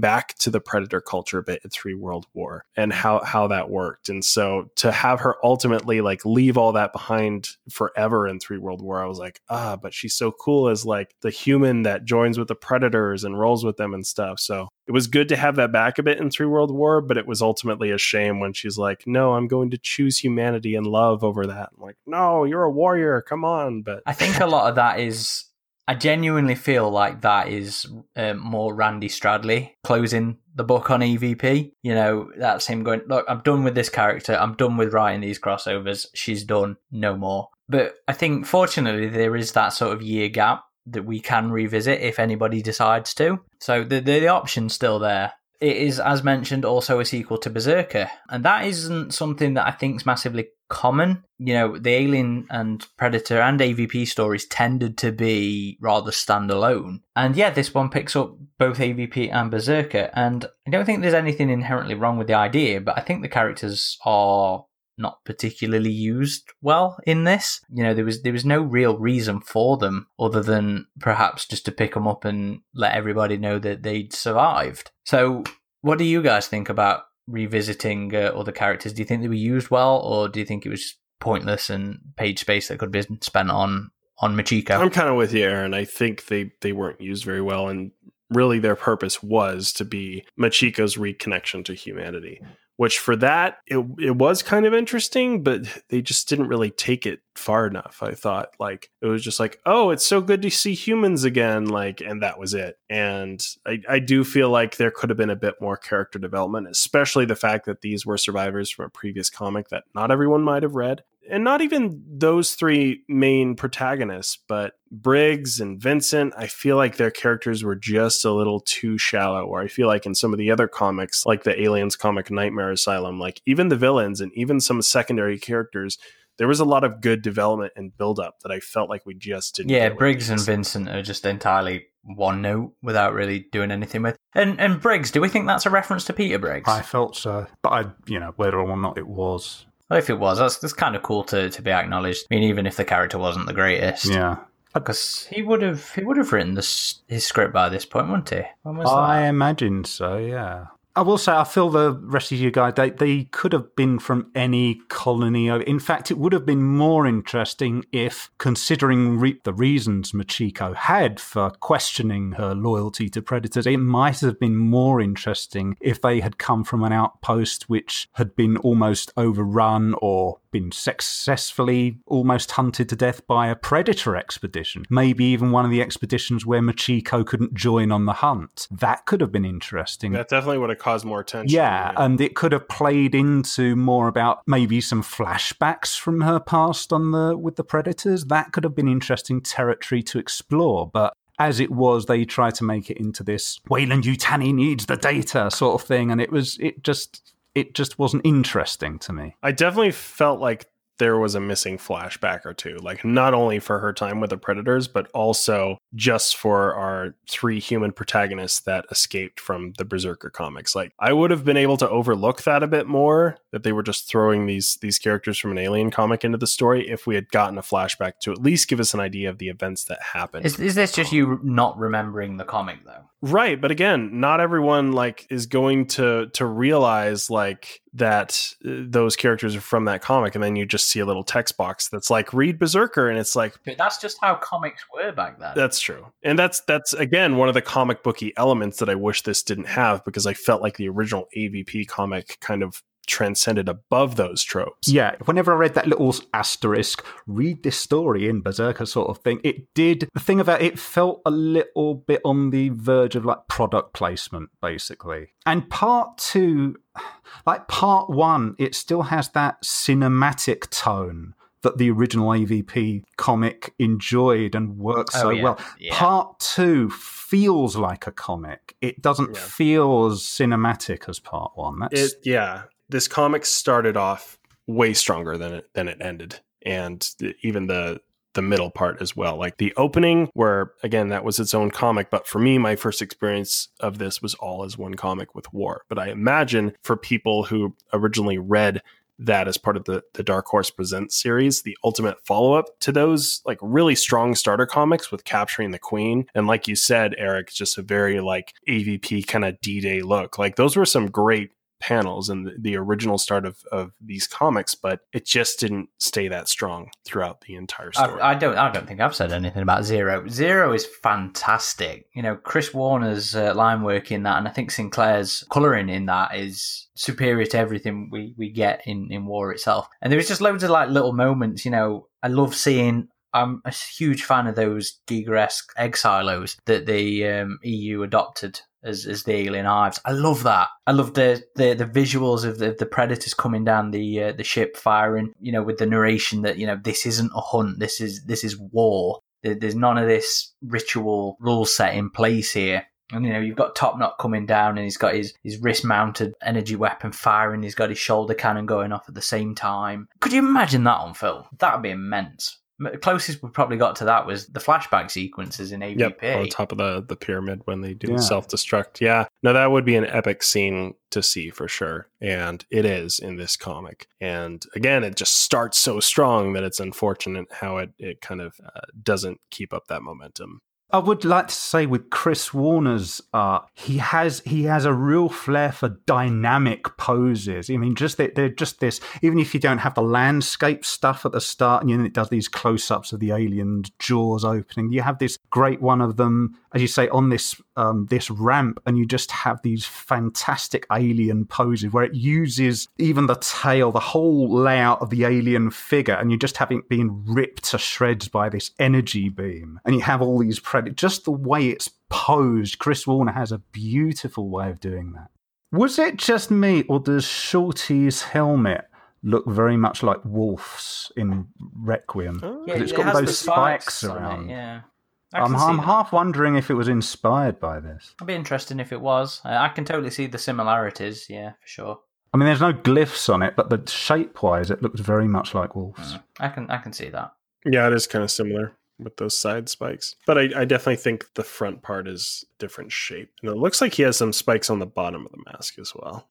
Speaker 2: back to the predator culture a bit in Three World War and how, how that worked. And so to have her ultimately like leave all that behind forever in Three World War, I was like, ah, but she's so cool as like the human that joins with the predators and rolls with them and stuff. So it was good to have that back a bit in Three World War, but it was ultimately a shame when she's like, no, I'm going to choose humanity and love over that. I'm like, no, you're a warrior. Come on. But
Speaker 1: I think a lot of that is I genuinely feel like that is um, more Randy Stradley closing the book on EVP. You know, that's him going, look, I'm done with this character. I'm done with writing these crossovers. She's done. No more. But I think, fortunately, there is that sort of year gap that we can revisit if anybody decides to. So the, the, the option's still there. It is, as mentioned, also a sequel to Berserker. And that isn't something that I think is massively common. You know, the Alien and Predator and AVP stories tended to be rather standalone. And yeah, this one picks up both AVP and Berserker. And I don't think there's anything inherently wrong with the idea, but I think the characters are not particularly used well in this. You know, there was there was no real reason for them other than perhaps just to pick them up and let everybody know that they'd survived. So, what do you guys think about revisiting uh, other characters? Do you think they were used well, or do you think it was pointless and page space that could be spent on on Machiko?
Speaker 2: I'm kind of with you, Aaron. I think they they weren't used very well, and really their purpose was to be Machiko's reconnection to humanity which for that it, it was kind of interesting but they just didn't really take it far enough i thought. Like it was just like oh it's so good to see humans again like and that was it. And i, I do feel like there could have been a bit more character development especially the fact that these were survivors from a previous comic that not everyone might have read and not even those three main protagonists, but Briggs and Vincent, I feel like their characters were just a little too shallow. Or I feel like in some of the other comics, like the Aliens comic Nightmare Asylum, like even the villains and even some secondary characters, there was a lot of good development and build up that I felt like we just didn't.
Speaker 1: Yeah, Briggs and Vincent are just entirely one note without really doing anything with. And and Briggs, do we think that's a reference to Peter Briggs?
Speaker 3: I felt so, but I, you know, whether or not it was,
Speaker 1: well, if it was, that's, that's kind of cool to, to be acknowledged. I mean, even if the character wasn't the greatest.
Speaker 3: Yeah.
Speaker 1: Because he would have he would have written this, his script by this point, wouldn't he?
Speaker 3: I that? imagine so. Yeah. I will say, I feel the rest of you guys, they, they could have been from any colony. In fact, it would have been more interesting if, considering re- the reasons Machiko had for questioning her loyalty to predators, it might have been more interesting if they had come from an outpost which had been almost overrun or been successfully almost hunted to death by a predator expedition. Maybe even one of the expeditions where Machiko couldn't join on the hunt. That could have been interesting.
Speaker 2: That definitely would have caused more attention.
Speaker 3: Yeah, yeah, and it could have played into more about maybe some flashbacks from her past on the with the predators. That could have been interesting territory to explore, but as it was, they tried to make it into this Weyland Yutani needs the data sort of thing, and it was it just it just wasn't interesting to me.
Speaker 2: I definitely felt like there was a missing flashback or two, like not only for her time with the Predators, but also just for our three human protagonists that escaped from the Berserker comics. Like I would have been able to overlook that a bit more, that they were just throwing these these characters from an alien comic into the story if we had gotten a flashback to at least give us an idea of the events that happened.
Speaker 1: Is, is this just um, you not remembering the comic though?
Speaker 2: Right, but again, not everyone like is going to to realize like that uh, those characters are from that comic and then you just see a little text box that's like read berserker and it's like
Speaker 1: but that's just how comics were back then.
Speaker 2: That's true. And that's that's again one of the comic booky elements that i wish this didn't have because i felt like the original avp comic kind of transcended above those tropes.
Speaker 3: Yeah, whenever I read that little asterisk, read this story in Berserker sort of thing, it did the thing about it felt a little bit on the verge of like product placement, basically. And part two, like part one, it still has that cinematic tone that the original AVP comic enjoyed and worked oh, so yeah. well. Yeah. Part two feels like a comic. It doesn't yeah. feel as cinematic as part one.
Speaker 2: That's... It, yeah, this comic started off way stronger than it than it ended, and even the the middle part as well. Like the opening, where again, that was its own comic. But for me, my first experience of this was all as one comic with War. But I imagine for people who originally read that as part of the, the Dark Horse Presents series, the ultimate follow up to those like really strong starter comics with capturing the Queen. And like you said, Eric, just a very like AVP kind of D Day look. Like those were some great panels and the, the original start of, of these comics, but it just didn't stay that strong throughout the entire story.
Speaker 1: I, I don't. I don't think I've said anything about Zero. Zero is fantastic. You know, Chris Warner's uh, line work in that, and I think Sinclair's coloring in that is superior to everything we, we get in, in War itself. And there was just loads of like little moments. You know, I love seeing I'm a huge fan of those Giger-esque egg silos that the um, EU adopted as, as the alien hives. I love that. I love the, the, the visuals of the, the predators coming down the uh, the ship, firing. You know, with the narration that you know this isn't a hunt. This is this is war. There's none of this ritual rule set in place here. And you know, you've got Top Knot coming down and he's got his, his wrist mounted energy weapon firing, he's got his shoulder cannon going off at the same time. Could you imagine that on film? That'd be immense. The closest we probably got to that was the flashback sequences in AVP.
Speaker 2: Yep, on top of the, the pyramid when they do
Speaker 3: Yeah.
Speaker 2: the self destruct. Yeah, no, that would be an epic scene to see for sure. And it is in this comic. And again, it just starts so strong that it's unfortunate how it, it kind of uh, doesn't keep up that momentum.
Speaker 3: I would like to say with Chris Warner's art, he has he has a real flair for dynamic poses. I mean, just that they're just this. Even if you don't have the landscape stuff at the start, and it does these close ups of the alien jaws opening. You have this great one of them, as you say, on this um, this ramp, and you just have these fantastic alien poses where it uses even the tail, the whole layout of the alien figure, and you just have it being ripped to shreds by this energy beam, and you have all these predators. Just the way it's posed, Chris Warner has a beautiful way of doing that. Was it just me, or does Shorty's helmet look very much like Wolf's in Requiem?
Speaker 2: Oh,
Speaker 1: Yeah,
Speaker 3: it's
Speaker 1: it
Speaker 3: got
Speaker 1: has
Speaker 3: those
Speaker 1: the
Speaker 3: spikes
Speaker 1: on it,
Speaker 3: around.
Speaker 1: yeah. I
Speaker 3: I'm, I'm half wondering if it was inspired by this.
Speaker 1: It'd be interesting if it was. I can totally see the similarities. Yeah, for sure.
Speaker 3: I mean, there's no glyphs on it, but the shape-wise, it looks very much like Wolf's.
Speaker 1: Mm, I can I can see that.
Speaker 2: Yeah, it is kind of similar with those side spikes. But I, I definitely think the front part is different shape. And it looks like he has some spikes on the bottom of the mask as well.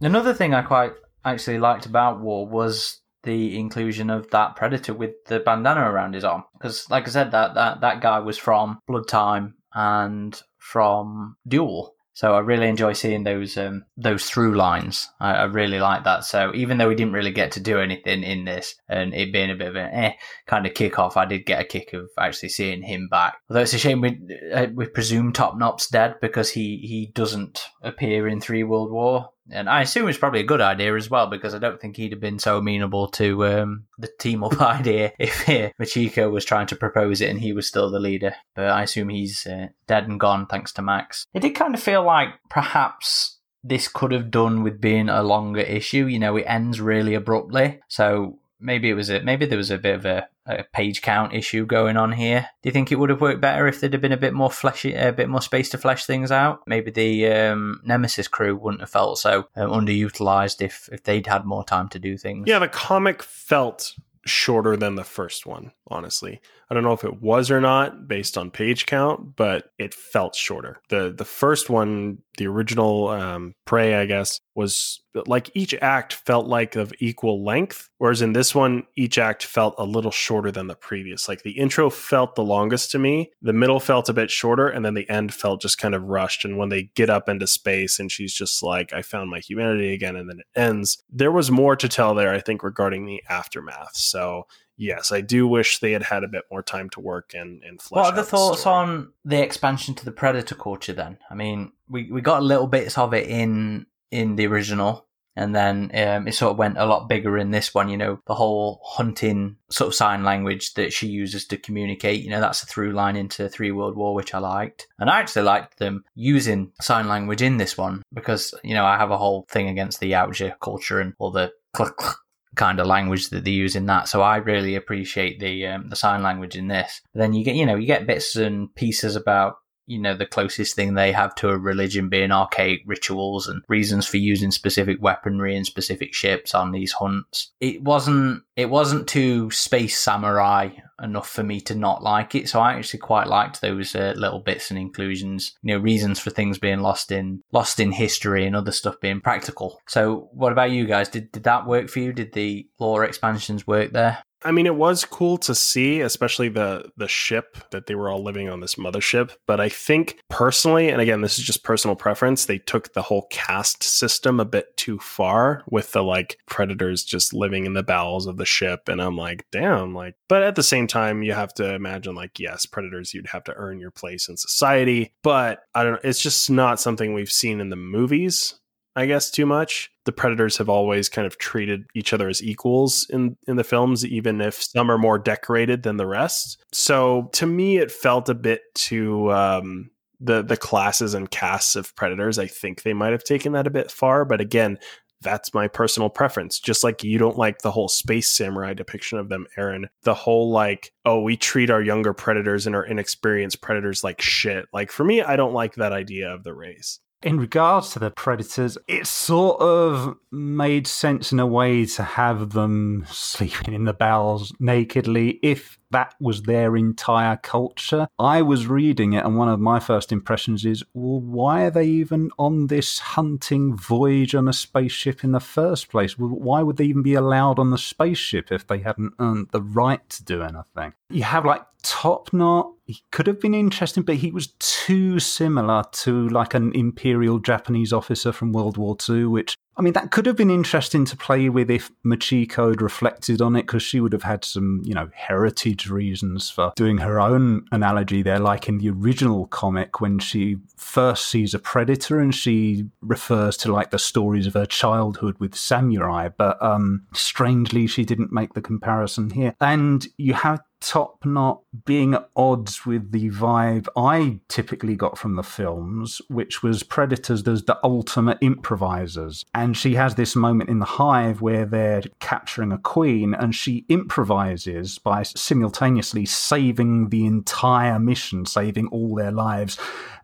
Speaker 1: Another thing I quite actually liked about War was the inclusion of that predator with the bandana around his arm. Because, like I said, that, that, that guy was from Blood Time and from Duel. So I really enjoy seeing those um, those through lines. I, I really like that. So even though we didn't really get to do anything in this, and it being a bit of an eh kind of kick off, I did get a kick of actually seeing him back. Although it's a shame we uh, we presume Top Knot's dead because he he doesn't appear in Three World War, and I assume it's probably a good idea as well because I don't think he'd have been so amenable to um, the team up idea if uh, Machiko was trying to propose it and he was still the leader. But I assume he's uh, dead and gone thanks to Max. It did kind of feel like perhaps this could have done with being a longer issue. You know, it ends really abruptly, so maybe it was a maybe there was a bit of a, a page count issue going on here. Do you think it would have worked better if there'd have been a bit more fleshy, a bit more space to flesh things out? Maybe the um, Nemesis crew wouldn't have felt so um, underutilized if if they'd had more time to do things.
Speaker 2: Yeah, the comic felt shorter than the first one, honestly. I don't know if it was or not based on page count, but it felt shorter. The the first one, the original um Prey, I guess, was like each act felt like of equal length, whereas in this one each act felt a little shorter than the previous. Like the intro felt the longest to me, the middle felt a bit shorter, and then the end felt just kind of rushed and when they get up into space and she's just like I found my humanity again and then it ends. There was more to tell there I think regarding the aftermath. So yes, I do wish they had had a bit more time to work and and flesh
Speaker 1: What are the thoughts
Speaker 2: story.
Speaker 1: on the expansion to the Predator culture then? I mean, we, we got little bits of it in in the original, and then um, it sort of went a lot bigger in this one. You know, the whole hunting sort of sign language that she uses to communicate. You know, that's a through line into Three World War, which I liked, and I actually liked them using sign language in this one because you know I have a whole thing against the Yautja culture and all the cluck cluck kind of language that they use in that. So I really appreciate the um, the sign language in this. Then you get you know you get bits and pieces about you know the closest thing they have to a religion being archaic rituals and reasons for using specific weaponry and specific ships on these hunts. It wasn't it wasn't too space samurai enough for me to not like it. So I actually quite liked those uh, little bits and inclusions. You know, reasons for things being lost in lost in history and other stuff being practical. So what about you guys? Did did that work for you? Did the lore expansions work there?
Speaker 2: I mean, it was cool to see, especially the the ship that they were all living on this mothership. But I think personally, and again, this is just personal preference, they took the whole caste system a bit too far with the like predators just living in the bowels of the ship. And I'm like, damn, like. But at the same time, you have to imagine, like, yes, predators, you'd have to earn your place in society. But I don't know, it's just not something we've seen in the movies. I guess too much. The predators have always kind of treated each other as equals in in the films, even if some are more decorated than the rest. So to me, it felt a bit too. Um, the the classes and casts of predators, I think they might have taken that a bit far. But again, that's my personal preference. Just like you don't like the whole space samurai depiction of them, Aaron. The whole like, oh, we treat our younger predators and our inexperienced predators like shit. Like for me, I don't like that idea of the race
Speaker 3: in regards to the predators, it sort of made sense in a way to have them sleeping in the bowels nakedly if that was their entire culture. I was reading it, and one of my first impressions is, well, why are they even on this hunting voyage on a spaceship in the first place? Why would they even be allowed on the spaceship if they hadn't earned the right to do anything? You have like Top Knot. He could have been interesting, but he was too similar to like an imperial Japanese officer from World War II, which I mean, that could have been interesting to play with if Machiko had reflected on it, because she would have had some, you know, heritage reasons for doing her own analogy there, like in the original comic when she first sees a predator and she refers to like the stories of her childhood with samurai. But um, strangely, she didn't make the comparison here. And you have Top Knot being at odds with the vibe I typically got from the films, which was Predators as the ultimate improvisers. And she has this moment in the hive where they're capturing a queen and she improvises by simultaneously saving the entire mission, saving all their lives.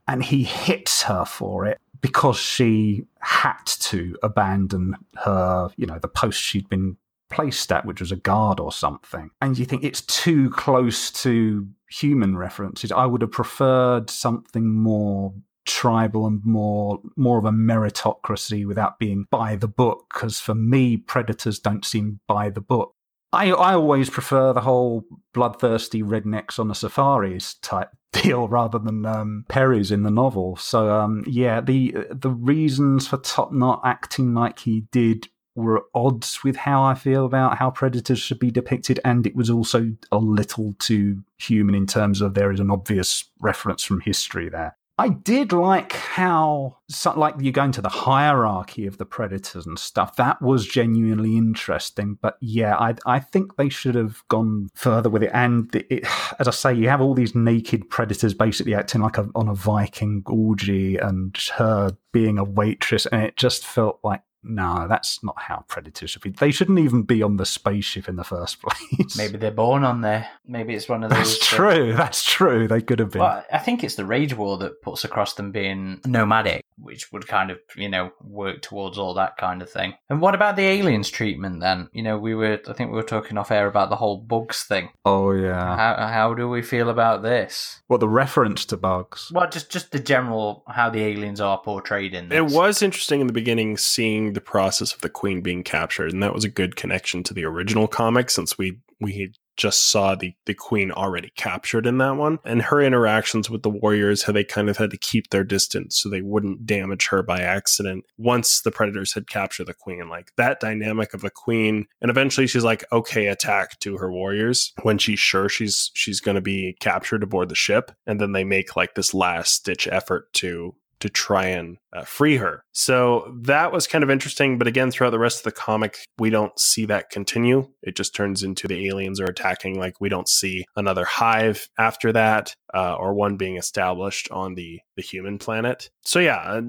Speaker 3: And he hits her for it because she had to abandon her, you know, the post she'd been placed at, which was a guard or something. And you think it's too close to human references. I would have preferred something more tribal and more more of a meritocracy without being by the book because for me predators don't seem by the book I, I always prefer the whole bloodthirsty rednecks on the safaris type deal rather than um, Perry's in the novel. So um, yeah, the the reasons for Top Knot acting like he did were at odds with how I feel about how predators should be depicted, and it was also a little too human in terms of there is an obvious reference from history there. I did like how, like you go into the hierarchy of the predators and stuff. That was genuinely interesting. But yeah, I, I think they should have gone further with it. And it, as I say, you have all these naked predators basically acting like a, on a Viking orgy, and her being a waitress, and it just felt like no, that's not how predators should be. They shouldn't even be on the spaceship in the first place.
Speaker 1: Maybe they're born on there. Maybe it's one of those.
Speaker 3: That's true. That's true. They could have been.
Speaker 1: Well, I think it's the Rage War that puts across them being nomadic, which would kind of, you know, work towards all that kind of thing. And what about the aliens treatment then? You know, we were, I think we were talking off air about the whole bugs thing.
Speaker 3: Oh yeah.
Speaker 1: How how do we feel about this?
Speaker 3: Well, the reference to bugs.
Speaker 1: Well, just just the general how the aliens are portrayed in this.
Speaker 2: It was interesting in the beginning seeing the process of the queen being captured, and that was a good connection to the original comic since we we just saw the the queen already captured in that one, and her interactions with the warriors, how they kind of had to keep their distance so they wouldn't damage her by accident. Once the predators had captured the queen, like that dynamic of the queen, and eventually she's like, "Okay, attack!" to her warriors when she's sure she's she's going to be captured aboard the ship, and then they make like this last ditch effort to to try and uh, free her. So that was kind of interesting. But again, throughout the rest of the comic, we don't see that continue. It just turns into the aliens are attacking. Like we don't see another hive after that, uh, or one being established on the the human planet. So yeah,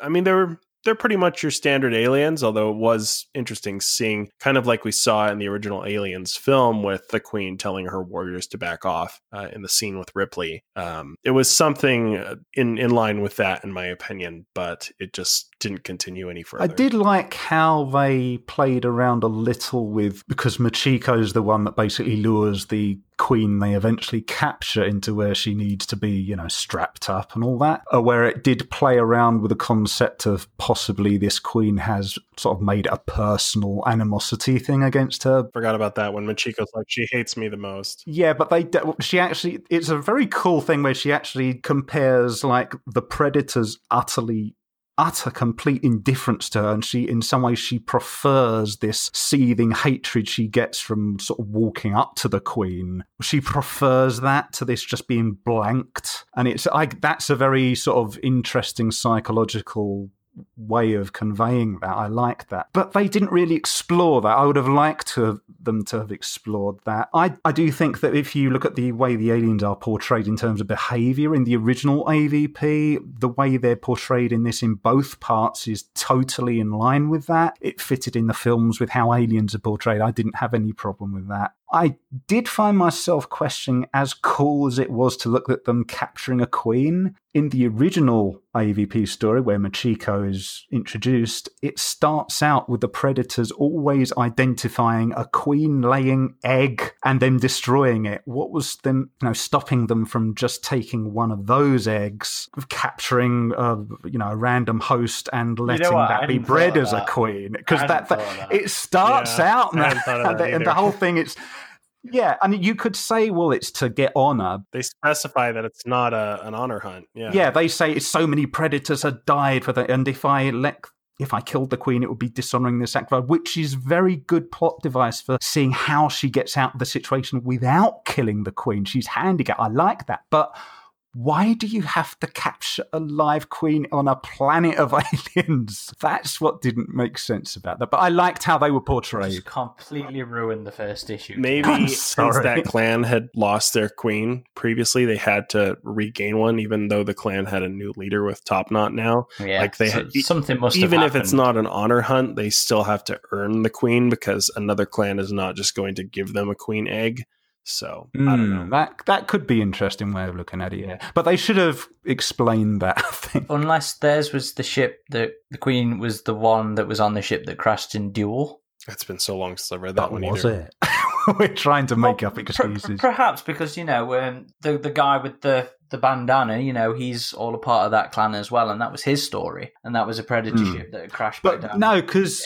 Speaker 2: I mean there were they're pretty much your standard aliens, although it was interesting seeing kind of like we saw in the original Aliens film with the Queen telling her warriors to back off uh, in the scene with Ripley. Um, it was something uh, in in line with that, in my opinion, but it just didn't continue any further.
Speaker 3: I did like how they played around a little with because Machiko's the one that basically lures the queen they eventually capture into where she needs to be, you know, strapped up and all that, uh, where it did play around with the concept of possibly this queen has sort of made a personal animosity thing against her.
Speaker 2: Forgot about that when Machiko's like, she hates me the most.
Speaker 3: Yeah, but they she actually it's a very cool thing where she actually compares like the predator's utterly utter complete indifference to her and she in some ways she prefers this seething hatred she gets from sort of walking up to the queen. She prefers that to this just being blanked and it's I, that's a very sort of interesting psychological way of conveying that. I like that. But they didn't really explore that. I would have liked to them to have explored that. I, I do think that if you look at the way the aliens are portrayed in terms of behavior in the original AVP, the way they're portrayed in this in both parts is totally in line with that. It fitted in the films with how aliens are portrayed. I didn't have any problem with that. I did find myself questioning as cool as it was to look at them capturing a queen. In the original AVP story, where Machiko is introduced, it starts out with the predators always identifying a queen laying egg and then destroying it. What was them, you know, stopping them from just taking one of those eggs, capturing, a, you know, a random host and letting
Speaker 1: what? I
Speaker 3: that be bred as a queen? Because that,
Speaker 1: of that.
Speaker 3: it starts
Speaker 2: Yeah,
Speaker 3: out
Speaker 2: I hadn't thought of
Speaker 3: and
Speaker 2: that
Speaker 3: the- and the whole thing it's yeah, and you could say, well, it's to get honor.
Speaker 2: They specify that it's not a, an honor hunt. Yeah.
Speaker 3: Yeah, they say so many predators had died for that, and if I let. If I killed the queen, it would be dishonoring the sacrifice, which is very good plot device for seeing how she gets out of the situation without killing the queen. She's handicapped. I like that, but why do you have to capture a live queen on a planet of aliens? That's what didn't make sense about that. But I liked how they were portrayed.
Speaker 1: Just completely ruined the first issue.
Speaker 2: Maybe since that clan had lost their queen previously, they had to regain one, even though the clan had a new leader with Top Knot now.
Speaker 1: Yeah,
Speaker 2: Like they
Speaker 1: so
Speaker 2: had-
Speaker 1: something must have
Speaker 2: even if it's not an honor hunt, they still have to earn the queen because another clan is not just going to give them a queen egg. So I don't know.
Speaker 3: Mm, That that could be interesting way of looking at it. Yeah, but they should have explained that. I think.
Speaker 1: Unless theirs was the ship that the Queen was the one that was on the ship that crashed in Duel.
Speaker 2: It's been so long since I read that,
Speaker 3: That
Speaker 2: one
Speaker 3: was
Speaker 2: either.
Speaker 3: it. We're trying to make
Speaker 1: Well,
Speaker 3: up
Speaker 1: per-
Speaker 3: excuses.
Speaker 1: perhaps because you know um, the the guy with the the bandana, you know, he's all a part of that clan as well, and that was his story, and that was a predator
Speaker 3: Hmm.
Speaker 1: ship that had crashed back
Speaker 3: But
Speaker 1: down.
Speaker 3: no, because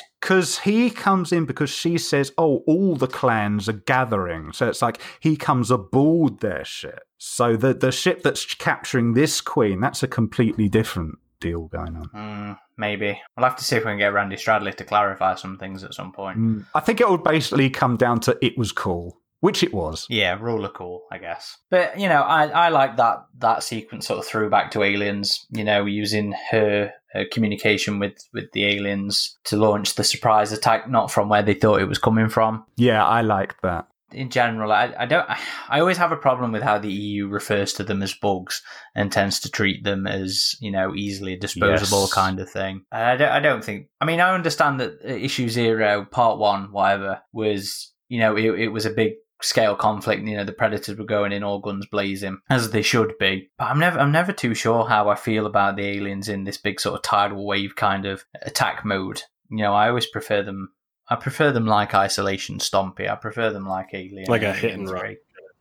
Speaker 3: he comes in because she says, "Oh, all the clans are gathering." So it's like he comes aboard their ship. So the the ship that's capturing this queen, that's a completely different deal going on.
Speaker 1: Mm, maybe we'll have to see if we can get Randy Stradley to clarify some things at some point.
Speaker 3: Mm, I think it would basically come down to it was cool, which it was.
Speaker 1: Yeah, ruler cool, I guess. But you know, I I like that that sequence sort of throwback to aliens. You know, using her, her communication with with the aliens to launch the surprise attack, not from where they thought it was coming from.
Speaker 3: Yeah, I like that.
Speaker 1: In general, I, I don't. I always have a problem with how the EU refers to them as bugs and tends to treat them as you know easily disposable
Speaker 3: Yes.
Speaker 1: kind of thing. I don't. I don't think. I mean, I understand that uh, issue zero, part one, whatever, was you know it, it was a big scale conflict. You know, the predators were going in all guns blazing as they should be. But I'm never. I'm never too sure how I feel about the aliens in this big sort of tidal wave kind of attack mode. You know, I always prefer them. I prefer them like Isolation Stompy. I prefer them like Alien.
Speaker 2: Like a hit and run.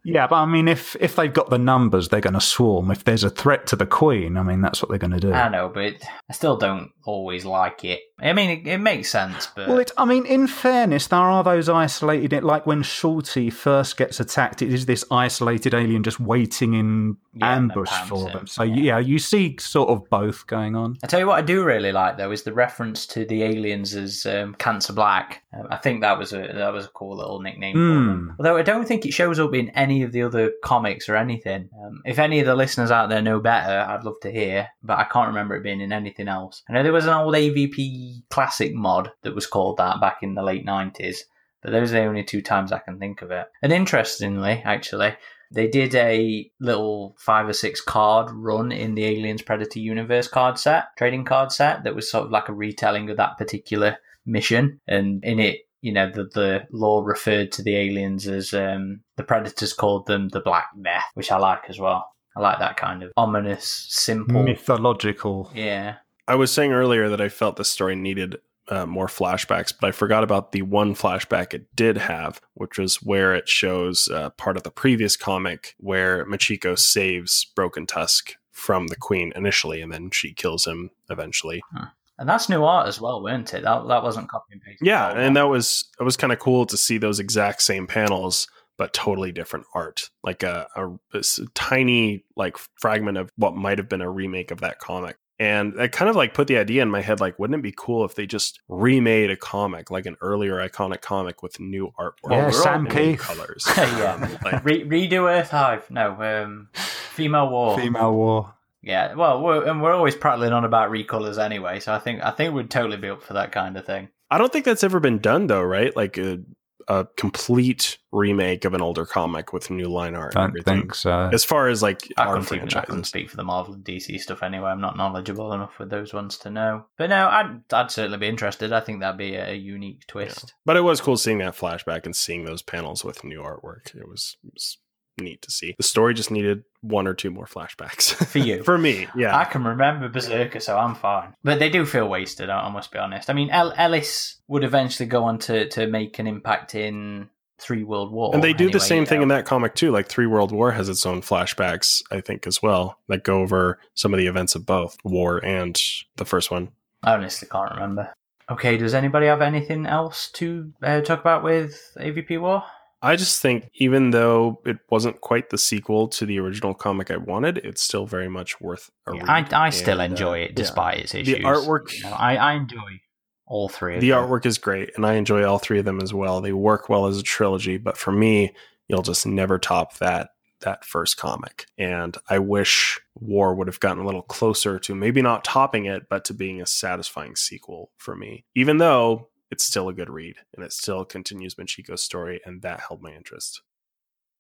Speaker 3: Yeah, but I mean, if if they've got the numbers, they're going to swarm. If there's a threat to the queen, I mean, that's what they're going to do.
Speaker 1: I know, but I still don't always like it. I mean, it, it makes sense, but
Speaker 3: Well, it, I mean, in fairness, there are those isolated, It like when Shorty first gets attacked, it is this isolated alien just waiting in
Speaker 1: Yeah,
Speaker 3: ambush for them. So,
Speaker 1: yeah.
Speaker 3: yeah. you see sort of both going on.
Speaker 1: I tell you what, I do really like though is the reference to the aliens as um, Cancer Black. Um, I think that was a that was a cool little nickname for
Speaker 3: Hmm.
Speaker 1: them. Although I don't think it shows up in any of the other comics or anything. Um, if any of the listeners out there know better, I'd love to hear. But I can't remember it being in anything else. I know there was an old AVP classic mod that was called that back in the late nineties. But those are the only two times I can think of it. And interestingly, actually, they did a little five or six card run in the Aliens Predator Universe card set, trading card set, that was sort of like a retelling of that particular mission. And in it, you know, the, the law referred to the aliens as um, the Predators called them the Black Death, which I like as well. I like that kind of ominous, simple.
Speaker 3: Mythological.
Speaker 1: Yeah.
Speaker 2: I was saying earlier that I felt the story needed uh, more flashbacks, but I forgot about the one flashback it did have, which was where it shows uh, part of the previous comic where Machiko saves Broken Tusk from the Queen initially, and then she kills him eventually.
Speaker 1: Huh. And that's new art as well, weren't it? That that wasn't copy and paste.
Speaker 2: Yeah, and that was it was kind of cool to see those exact same panels but totally different art like a, a, a, tiny like fragment of what might have been a remake of that comic and that kind of like put the idea in my head like wouldn't it be cool if they just remade a comic like an earlier iconic comic with new artwork
Speaker 3: yeah, Sam Kieth.
Speaker 2: colors
Speaker 1: yeah
Speaker 2: Um, like,
Speaker 1: Re- redo Earth Hive. No, um, Female War.
Speaker 3: Female War.
Speaker 1: Yeah, well, we're, and we're always prattling on about recolors anyway, so I think I think we'd totally be up for that kind of thing.
Speaker 2: I don't think that's ever been done though, right? Like a, a complete remake of an older comic with new line art. and
Speaker 3: Don't think so.
Speaker 2: As far as like
Speaker 1: I
Speaker 2: our
Speaker 1: couldn't, even, I couldn't speak for the Marvel and DC stuff anyway. I'm not knowledgeable enough with those ones to know. But no, I'd, I'd certainly be interested. I think that'd be a unique twist.
Speaker 2: but it was cool seeing that flashback and seeing those panels with new artwork. It was, it was neat to see. The story just needed one or two more flashbacks
Speaker 1: For you.
Speaker 2: For me, yeah.
Speaker 1: I can remember Berserker, so I'm fine. But they do feel wasted, I I must be honest. I mean, El- Ellis would eventually go on to, to make an impact in Three World War.
Speaker 2: and they do the same
Speaker 1: you
Speaker 2: thing
Speaker 1: know.
Speaker 2: in that comic too. Like Three World War has its own flashbacks, I think, as well, that go over some of the events of both war and the first one.
Speaker 1: I honestly can't remember. Okay, does anybody have anything else to uh, talk about with AVP War?
Speaker 2: I just think even though it wasn't quite the sequel to the original comic I wanted, it's still very much worth a read.
Speaker 1: I, I still
Speaker 2: And, uh,
Speaker 1: enjoy it
Speaker 2: yeah.
Speaker 1: despite its issues.
Speaker 2: The artwork
Speaker 1: You know, I, I enjoy all three. Of
Speaker 2: the
Speaker 1: them.
Speaker 2: artwork is great and i enjoy all three of them as well they work well as a trilogy but for me you'll just never top that that first comic and i wish war would have gotten a little closer to maybe not topping it but to being a satisfying sequel for me even though it's still a good read and it still continues Machiko's story and that held my interest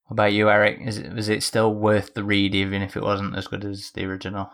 Speaker 1: What about you, Eric? Is it, was it still worth the read, even if it wasn't as good as the original?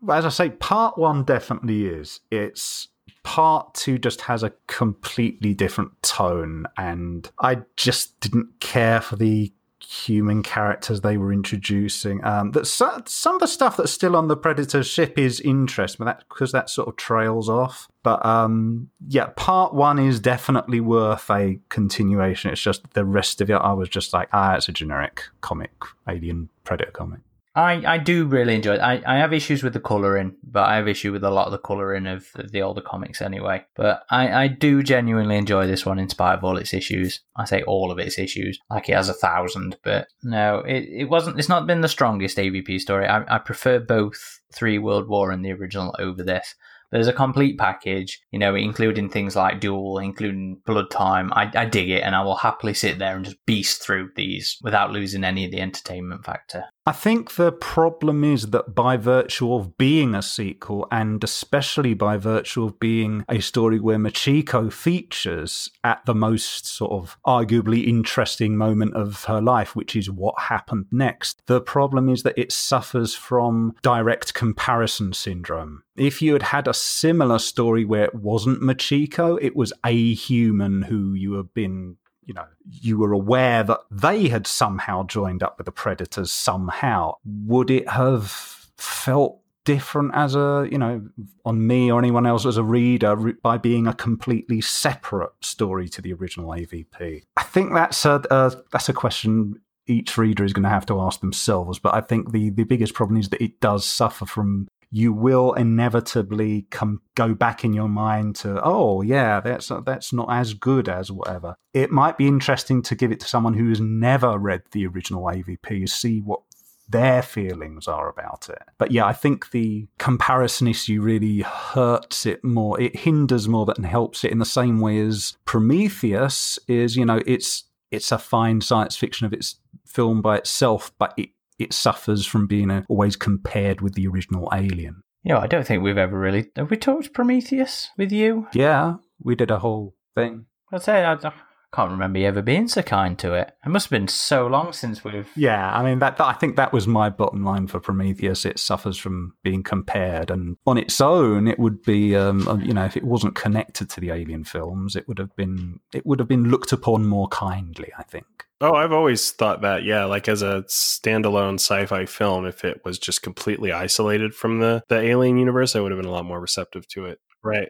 Speaker 3: But as I say, part one definitely is. It's part two just has a completely different tone, and I just didn't care for the human characters they were introducing. Um, that so, some of the stuff that's still on the Predator ship is interesting, but that because that sort of trails off. But um, yeah, part one is definitely worth a continuation. It's just the rest of it, I was just like, ah, it's a generic comic, Alien Predator comic.
Speaker 1: I, I do really enjoy it. I, I have issues with the colouring, but I have issue with a lot of the colouring of, of the older comics anyway. But I, I do genuinely enjoy this one in spite of all its issues. I say all of its issues, like it has a thousand, but no, it, it wasn't. It's not been the strongest AVP story. I, I prefer both Three World War and the original over this. There's a complete package, you know, including things like Duel, including Blood Time. I, I dig it, and I will happily sit there and just beast through these without losing any of the entertainment factor.
Speaker 3: I think the problem is that by virtue of being a sequel, and especially by virtue of being a story where Machiko features at the most sort of arguably interesting moment of her life, which is what happened next, the problem is that it suffers from direct comparison syndrome. If you had had a similar story where it wasn't Machiko, it was a human who you have been you know, you were aware that they had somehow joined up with the predators somehow, would it have felt different as a, you know, on me or anyone else as a reader by being a completely separate story to the original AVP? I think that's a, uh, that's a question each reader is going to have to ask themselves. But I think the, the biggest problem is that it does suffer from you will inevitably come go back in your mind to oh yeah that's that's not as good as whatever. It might be interesting to give it to someone who has never read the original avp see what their feelings are about it. But yeah i think the comparison issue really hurts it more. It hinders more than helps it in the same way as prometheus is you know it's it's a fine science fiction of its film by itself but it it suffers from being uh always compared with the original Alien.
Speaker 1: Yeah, I don't think we've ever really. Have we talked Prometheus with you?
Speaker 3: Yeah, we did a whole thing.
Speaker 1: I'd say I, I can't remember you ever being so kind to it. It must have been so long since we've.
Speaker 3: Yeah, I mean that, that. I think that was my bottom line for Prometheus. It suffers from being compared, and on its own, it would be, um, you know, if it wasn't connected to the Alien films, it would have been, it would have been looked upon more kindly. I think.
Speaker 2: Oh, I've always thought that, yeah, like as a standalone sci-fi film, if it was just completely isolated from the the alien universe, I would have been a lot more receptive to it. Right.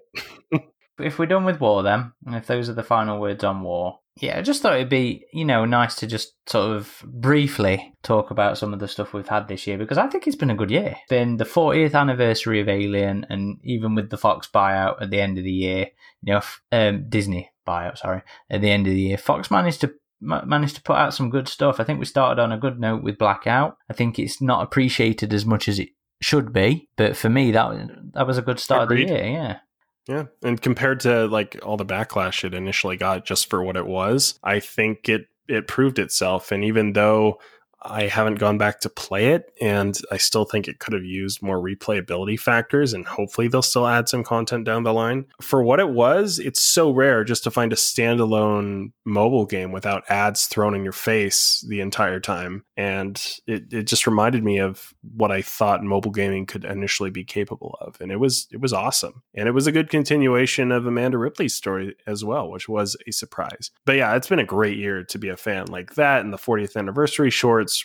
Speaker 1: if we're done with war, then, and if those are the final words on war, yeah, I just thought it'd be, you know, nice to just sort of briefly talk about some of the stuff we've had this year because I think it's been a good year. It's been the 40th anniversary of Alien, and even with the Fox buyout at the end of the year, you know, um, Disney buyout, sorry, at the end of the year, Fox managed to managed to put out some good stuff. I think we started on a good note with Blackout. I think it's not appreciated as much as it should be, but for me, that that was a good start Agreed. of the year. Yeah.
Speaker 2: Yeah, and compared to like all the backlash it initially got just for what it was, I think it it proved itself. And even though I haven't gone back to play it, and I still think it could have used more replayability factors, and hopefully they'll still add some content down the line. For what it was, it's so rare just to find a standalone mobile game without ads thrown in your face the entire time. And it, it just reminded me of what I thought mobile gaming could initially be capable of. And it was it was awesome. And it was a good continuation of Amanda Ripley's story as well, which was a surprise. But yeah, it's been a great year to be a fan like that and the 40th anniversary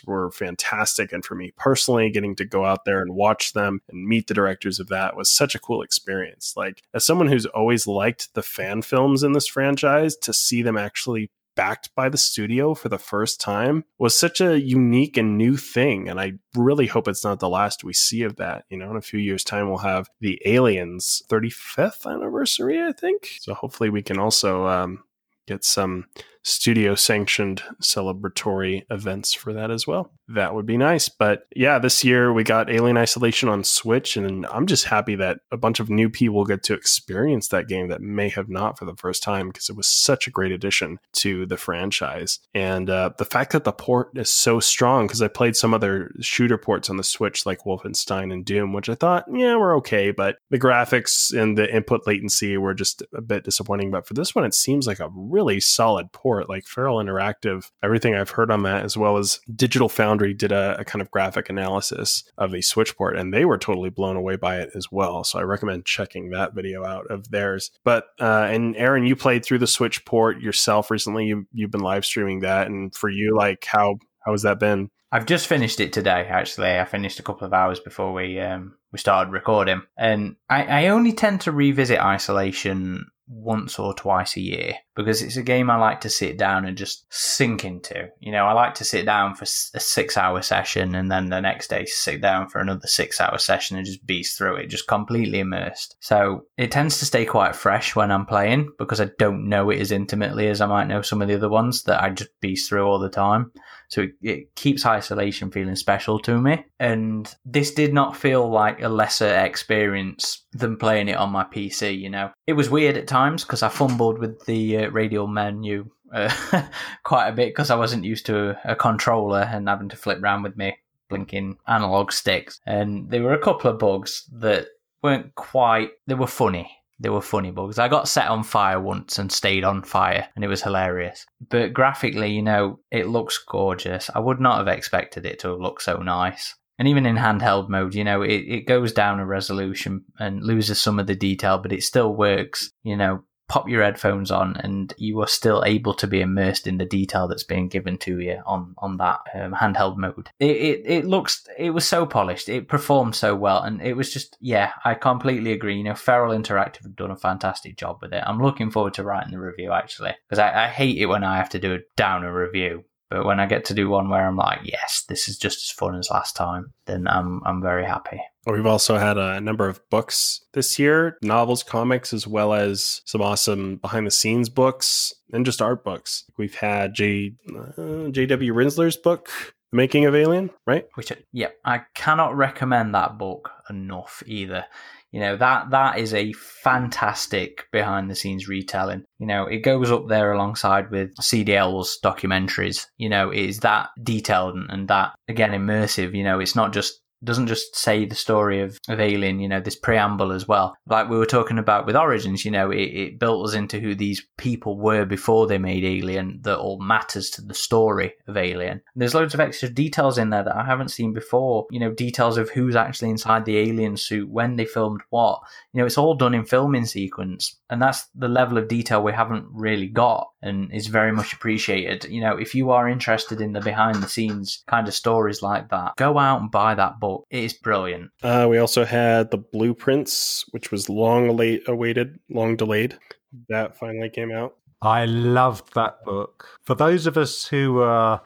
Speaker 2: were fantastic. And for me personally, getting to go out there and watch them and meet the directors of that was such a cool experience. Like, as someone who's always liked the fan films in this franchise, to see them actually backed by the studio for the first time was such a unique and new thing. And I really hope it's not the last we see of that. You know, in a few years' time, we'll have the Aliens 35th anniversary, I think. So hopefully we can also um, get some studio sanctioned celebratory events for that as well. That would be nice. But yeah, this year we got Alien Isolation on Switch, and I'm just happy that a bunch of new people get to experience that game that may have not for the first time because it was such a great addition to the franchise. And uh, the fact that the port is so strong, because I played some other shooter ports on the Switch like Wolfenstein and Doom, which I thought, yeah, we're okay, but the graphics and the input latency were just a bit disappointing. But for this one, it seems like a really solid port like Feral Interactive, everything I've heard on that, as well as Digital Foundry did a, a kind of graphic analysis of a Switch port, and they were totally blown away by it as well. So I recommend checking that video out of theirs. But uh, and Aaron, you played through the Switch port yourself recently. You you've been live streaming that, and for you, like how how has that been?
Speaker 1: I've just finished it today. Actually, I finished a couple of hours before we um, we started recording, and I, I only tend to revisit Isolation once or twice a year because it's a game I like to sit down and just sink into. You know, I like to sit down for a six hour session and then the next day sit down for another six hour session and just beast through it, just completely immersed. So it tends to stay quite fresh when I'm playing because I don't know it as intimately as I might know some of the other ones that I just beast through all the time. So it, it keeps isolation feeling special to me. And this did not feel like a lesser experience than playing it on my PC, you know. It was weird at times because I fumbled with the uh, radial menu uh, quite a bit because I wasn't used to a, a controller and having to flip around with me blinking analog sticks. And there were a couple of bugs that weren't quite, they were funny they were funny bugs. I got set on fire once and stayed on fire, and it was hilarious. But graphically, you know, it looks gorgeous. I would not have expected it to looked so nice. And even in handheld mode, you know, it, it goes down a resolution and loses some of the detail, but it still works, you know, pop your headphones on and you are still able to be immersed in the detail that's being given to you on on that um, handheld mode. It, it it looks it was so polished. It performed so well and it was just yeah i completely agree. You know feral interactive have done a fantastic job with it. I'm looking forward to writing the review actually because I, I hate it when i have to do a downer review but when I get to do one where I'm like, yes, this is just as fun as last time, then I'm I'm very happy.
Speaker 2: We've also had a number of books this year, novels, comics, as well as some awesome behind the scenes books and just art books. We've had J uh, J.W. Rinzler's book, The Making of Alien, right?
Speaker 1: Which yeah, I cannot recommend that book enough either. You know, that that is a fantastic behind the scenes retelling. You know, it goes up there alongside with CDL's documentaries. You know, it is that detailed and, and that again immersive. You know, it's not just doesn't just say the story of, of Alien, you know, this preamble as well. Like we were talking about with Origins, you know, it, it built us into who these people were before they made Alien that all matters to the story of Alien. And there's loads of extra details in there that I haven't seen before, you know, details of who's actually inside the alien suit, when they filmed what. You know, it's all done in filming sequence. And that's the level of detail we haven't really got and is very much appreciated. You know, if you are interested in the behind the scenes kind of stories like that, go out and buy that book. It is brilliant.
Speaker 2: Uh, we also had the Blueprints, which was long late awaited, long delayed. That finally came out.
Speaker 3: I loved that book. For those of us who are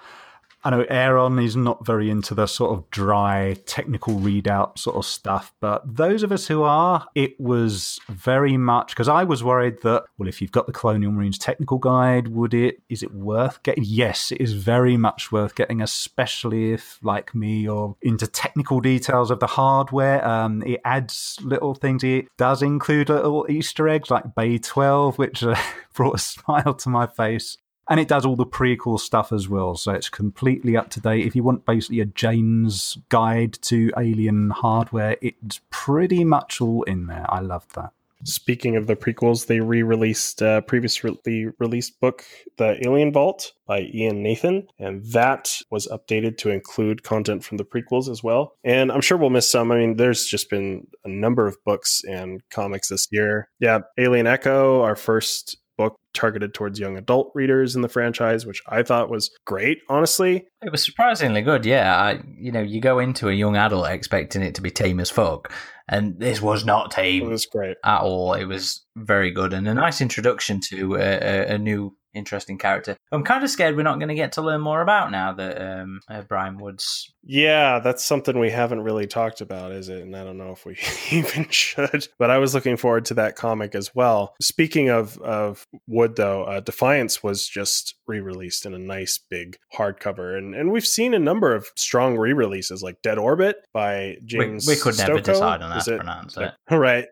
Speaker 3: I know Aaron is not very into the sort of dry technical readout sort of stuff, but those of us who are, it was very much because I was worried that, well, if you've got the Colonial Marines technical guide, would it, is it worth getting? Yes, it is very much worth getting, especially if, like me, you're into technical details of the hardware. Um, it adds little things. It does include little Easter eggs like Bay 12, which brought a smile to my face. And it does all the prequel stuff as well, so it's completely up to date. If you want basically a Jane's guide to alien hardware, it's pretty much all in there. I love that.
Speaker 2: Speaking of the prequels, they re-released a previously released book, The Alien Vault by Ian Nathan, and that was updated to include content from the prequels as well. And I'm sure we'll miss some. I mean, there's just been a number of books and comics this year. Yeah, Alien Echo, our first book targeted towards young adult readers in the franchise, which I thought was great, honestly.
Speaker 1: It was surprisingly good, yeah. I, you know, you go into a young adult expecting it to be tame as fuck, and this was not tame.
Speaker 2: It was great
Speaker 1: at all. It was very good and a nice introduction to a, a, a new interesting character. I'm kind of scared we're not going to get to learn more about now that um, uh, Brian Woods.
Speaker 2: Yeah, that's something we haven't really talked about, is it? And I don't know if we even should. But I was looking forward to that comic as well. Speaking of of Wood, though, uh, Defiance was just re-released in a nice big hardcover, and and we've seen a number of strong re-releases like Dead Orbit by James.
Speaker 1: We, we could
Speaker 2: Stokoe.
Speaker 1: never decide on that. It? Pronounce it
Speaker 2: right,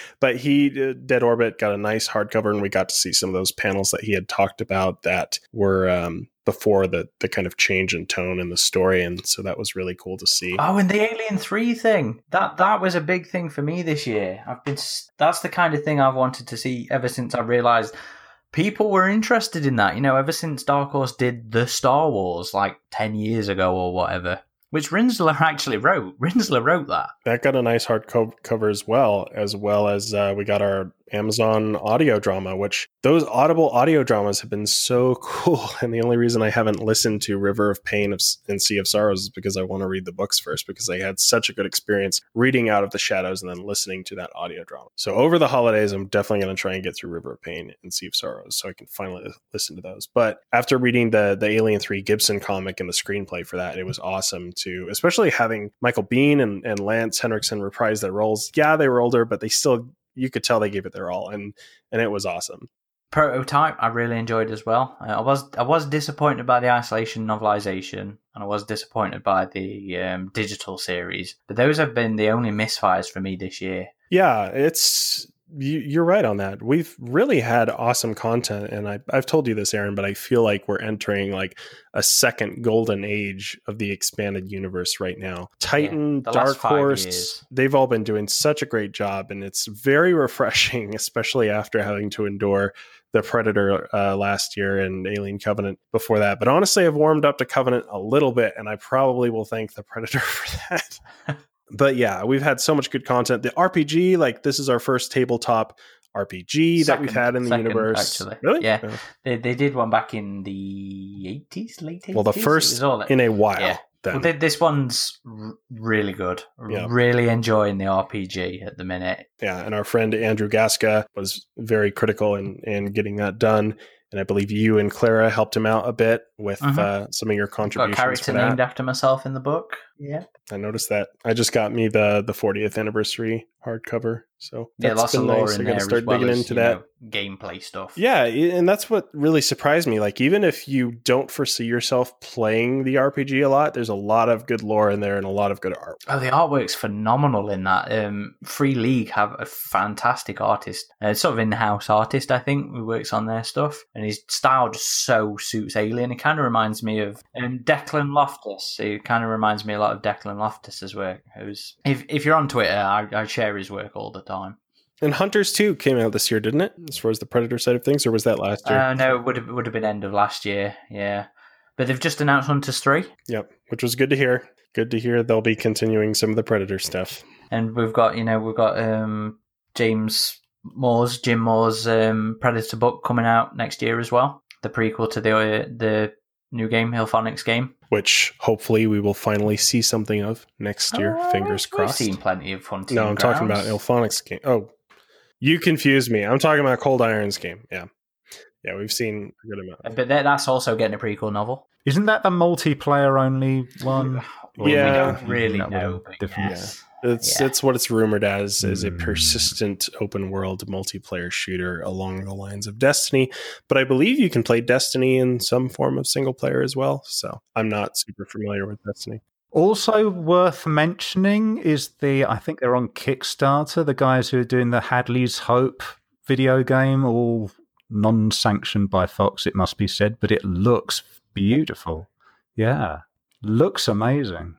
Speaker 2: but he uh, Dead Orbit got a nice hardcover, and we got to see some of those panels that he had talked about that were um, before the the kind of change in tone in the story, and so that was really cool to see.
Speaker 1: Oh, and the Alien Three thing that that was a big thing for me this year. I've been that's the kind of thing I've wanted to see ever since I realized people were interested in that. You know, ever since Dark Horse did the Star Wars like ten years ago or whatever which Rinzler actually wrote. Rinzler wrote that.
Speaker 2: That got a nice hardcover as well, as well as uh, we got our Amazon audio drama, which those Audible audio dramas have been so cool. And the only reason I haven't listened to River of Pain and Sea of Sorrows is because I want to read the books first, because I had such a good experience reading Out of the Shadows and then listening to that audio drama. So over the holidays, I'm definitely going to try and get through River of Pain and Sea of Sorrows so I can finally listen to those. But after reading the the Alien 3 Gibson comic and the screenplay for that, it was awesome to, especially having Michael Biehn and, and Lance Henriksen reprise their roles. Yeah, they were older, but they still you could tell they gave it their all, and and it was awesome.
Speaker 1: Prototype, I really enjoyed as well. Uh, I was I was disappointed by the isolation novelization, and I was disappointed by the um, digital series. But those have been the only misfires for me this year.
Speaker 2: Yeah, it's you, are right on that. We've really had awesome content, and I, have told you this, Aaron, but I feel like we're entering like a second golden age of the expanded universe right now. Titan, yeah, Dark Horse, they've all been doing such a great job, and it's very refreshing, especially after having to endure the Predator uh, last year and Alien Covenant before that. But honestly, I've warmed up to Covenant a little bit, and I probably will thank the Predator for that but yeah, we've had so much good content. The RPG, like this is our first tabletop RPG second, that we've had in the second, universe.
Speaker 1: Actually, really? Yeah, yeah, They, they did one back in the eighties, late 80s.
Speaker 2: Well, the first in a while. Yeah.
Speaker 1: Well, this one's r- really good. Yeah. Really enjoying the RPG at the minute.
Speaker 2: Yeah, and our friend Andrew Gaska was very critical in in getting that done and I believe you and Clara helped him out a bit with uh-huh. uh, some of your contributions.
Speaker 1: Got a character named after myself in the book. Yeah,
Speaker 2: I noticed that. I just got me the the 40th anniversary hardcover. So
Speaker 1: yeah, lots of lore nice. in I there start well digging as, into that know, gameplay stuff.
Speaker 2: Yeah, and that's what really surprised me. Like even if you don't foresee yourself playing the RPG a lot, there's a lot of good lore in there and a lot of good art.
Speaker 1: Oh, the artwork's phenomenal in that. Um, Free League have a fantastic artist, uh, sort of in-house artist, I think, who works on their stuff, and his style just so suits Alien. It kind of reminds me of um, Declan Loftus. It kind of reminds me a lot of Declan Loftus's work. Who's if if you're on Twitter, I, I share his work all the time.
Speaker 2: And Hunters 2 came out this year, didn't it? As far as the Predator side of things, or was that last year?
Speaker 1: Uh, no, it would have, would have been end of last year. Yeah, but they've just announced Hunters 3.
Speaker 2: Yep, which was good to hear. Good to hear they'll be continuing some of the Predator stuff.
Speaker 1: And we've got, you know, we've got um, James Moore's Jim Moore's um, Predator book coming out next year as well. The prequel to the uh, the new game, IllFonic's game.
Speaker 2: Which hopefully we will finally see something of next year.
Speaker 1: Oh,
Speaker 2: Fingers
Speaker 1: we've
Speaker 2: crossed.
Speaker 1: seen plenty of hunting.
Speaker 2: No, I'm talking about
Speaker 1: grounds.
Speaker 2: IllFonic's game. Oh, you confused me. I'm talking about Cold Iron's game. Yeah, yeah, we've seen a good amount.
Speaker 1: But that- that's also getting a prequel novel.
Speaker 3: Isn't that the multiplayer only one? Or
Speaker 2: Yeah.
Speaker 1: we don't really know. But
Speaker 3: different?
Speaker 1: yes.
Speaker 2: It's
Speaker 1: Yeah.
Speaker 2: it's what it's rumored as is a
Speaker 3: Hmm.
Speaker 2: persistent open world multiplayer shooter along the lines of Destiny. But I believe you can play Destiny in some form of single player as well. So I'm not super familiar with Destiny.
Speaker 3: Also worth mentioning is the I think they're on Kickstarter. The guys who are doing the Hadley's Hope video game, all non-sanctioned by Fox, it must be said, but it looks beautiful. Yeah, looks amazing.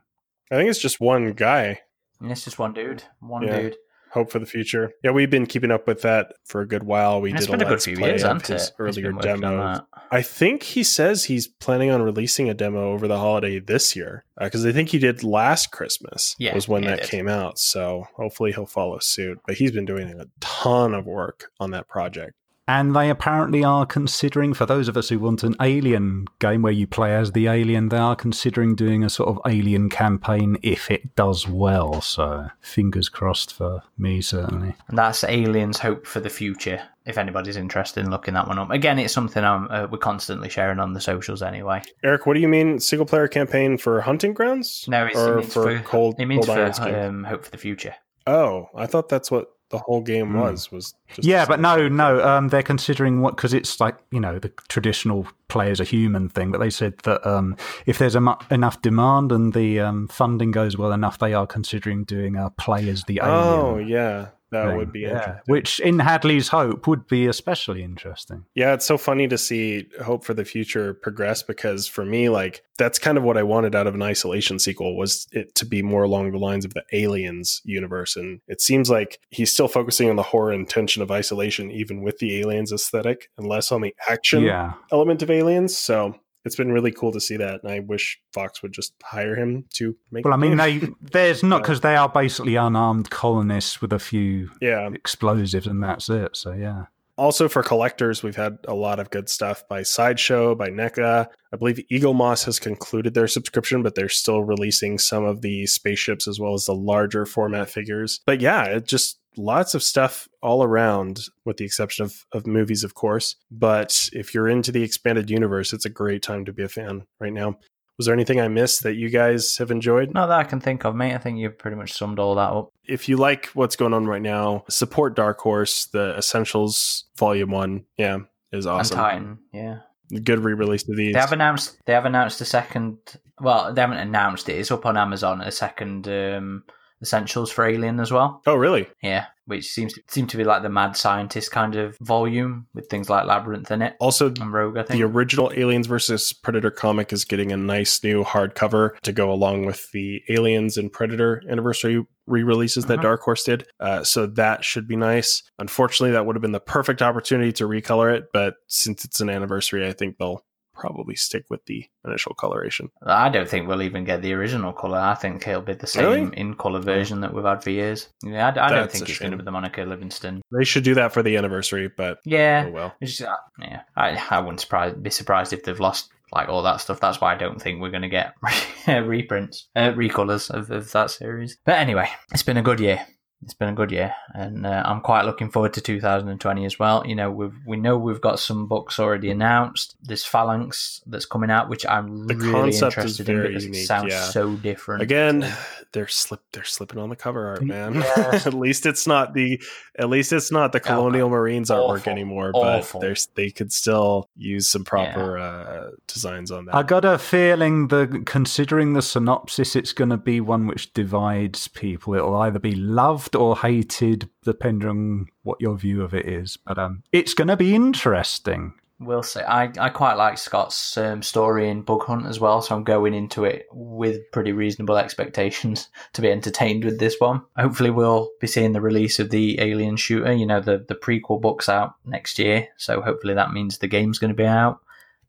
Speaker 2: I think it's just one guy.
Speaker 1: And it's just one dude. One
Speaker 2: Yeah.
Speaker 1: dude.
Speaker 2: Hope for the future. Yeah, we've been keeping up with that for a good while. We
Speaker 1: And
Speaker 2: did a
Speaker 1: been a good few years,
Speaker 2: of his
Speaker 1: it?
Speaker 2: Earlier
Speaker 1: been working on
Speaker 2: demo. I think he says he's planning on releasing a demo over the holiday this year uh, because I think he did last Christmas.
Speaker 1: Yeah,
Speaker 2: was when that
Speaker 1: did.
Speaker 2: came out. So hopefully he'll follow suit. But he's been doing a ton of work on that project.
Speaker 3: And they apparently are considering, for those of us who want an alien game where you play as the alien, they are considering doing a sort of alien campaign if it does well. So fingers crossed for me, certainly.
Speaker 1: And that's Aliens Hope for the Future. If anybody's interested in looking that one up, again, it's something I'm, uh, we're constantly sharing on the socials anyway.
Speaker 2: Eric, what do you mean single player campaign for Hunting Grounds?
Speaker 1: No, it's, it means
Speaker 2: for,
Speaker 1: for,
Speaker 2: Cold,
Speaker 1: it means
Speaker 2: Cold
Speaker 1: for um, Hope for the Future.
Speaker 2: oh, I thought that's what the whole game
Speaker 3: Hmm.
Speaker 2: was. Was just
Speaker 3: Yeah, but no, no. Um, they're considering what because it's like you know the traditional play as a human thing. But they said that um, if there's mu- enough demand and the um, funding goes well enough, they are considering doing a play as the alien.
Speaker 2: Oh yeah, that
Speaker 3: thing.
Speaker 2: would be
Speaker 3: yeah.
Speaker 2: interesting.
Speaker 3: Which in Hadley's Hope would be especially interesting.
Speaker 2: Yeah, it's so funny to see Hope for the Future progress because for me, like that's kind of what I wanted out of an isolation sequel was it to be more along the lines of the Aliens universe. And it seems like he's still focusing on the horror and tension of isolation, even with the aliens aesthetic, and less on the action
Speaker 3: Yeah.
Speaker 2: element of aliens. So it's been really cool to see that. And I wish Fox would just hire him to make
Speaker 3: Well, I mean, they there's not because they are basically unarmed colonists with a few
Speaker 2: yeah.
Speaker 3: explosives, and that's it. So yeah.
Speaker 2: Also for collectors, we've had a lot of good stuff by Sideshow, by NECA. I believe Eaglemoss has concluded their subscription, but they're still releasing some of the spaceships as well as the larger format figures. But yeah, it just lots of stuff all around, with the exception of, of movies, of course. But if you're into the expanded universe, it's a great time to be a fan right now. Was there anything I missed that you guys have enjoyed?
Speaker 1: Not that I can think of, mate. I think you've pretty much summed all that up.
Speaker 2: if you like what's going on right now, support Dark Horse. The Essentials Volume One, yeah, is awesome.
Speaker 1: And Titan, yeah.
Speaker 2: Good re-release of these.
Speaker 1: They have announced. They have announced the second. Well, they haven't announced it. It's up on Amazon. A second um, Essentials for Alien as well.
Speaker 2: oh, really?
Speaker 1: Yeah, which seems to, seem to be like the mad scientist kind of volume with things like Labyrinth in it
Speaker 2: Also,
Speaker 1: and Rogue. I think.
Speaker 2: the original Aliens versus Predator comic is getting a nice new hardcover to go along with the Aliens and Predator anniversary re-releases that
Speaker 1: Mhm.
Speaker 2: Dark Horse did. Uh, so that should be nice. Unfortunately, that would have been the perfect opportunity to recolor it, but since it's an anniversary, I think they'll probably stick with the initial coloration.
Speaker 1: I don't think we'll even get the original color. I think it'll be the same
Speaker 2: Really?
Speaker 1: in color version that we've had for years. Yeah, I, I don't think it's going to be the Monica Livingston.
Speaker 2: They should do that for the anniversary, but
Speaker 1: Yeah,
Speaker 2: oh well.
Speaker 1: Just, uh, yeah, I, I wouldn't surprise, be surprised if they've lost like all that stuff. That's why I don't think we're going to get reprints, uh, recolors of, of that series. But anyway, it's been a good year. It's been a good year, and uh, I'm quite looking forward to 2020 as well. You know, we've we know we've got some books already announced. There's Phalanx that's coming out, which I'm
Speaker 2: The
Speaker 1: really interested in
Speaker 2: very
Speaker 1: because it sounds
Speaker 2: yeah.
Speaker 1: so different.
Speaker 2: Again, they're slip they're slipping on the cover art, man.
Speaker 1: Yes.
Speaker 2: at least it's not the at least it's not the Colonial Marines artwork anymore,
Speaker 1: Awful.
Speaker 2: but there's they could still use some proper uh, designs on that.
Speaker 3: I got a feeling that considering the synopsis, it's going to be one which divides people. It'll either be loved or hated, depending on what your view of it is. But um, it's going to be interesting.
Speaker 1: We'll see. I, I quite like Scott's um, story in Bug Hunt as well, so I'm going into it with pretty reasonable expectations to be entertained with this one. Hopefully, we'll be seeing the release of the Alien Shooter. You know, the, the prequel book's out next year, so hopefully that means the game's going to be out.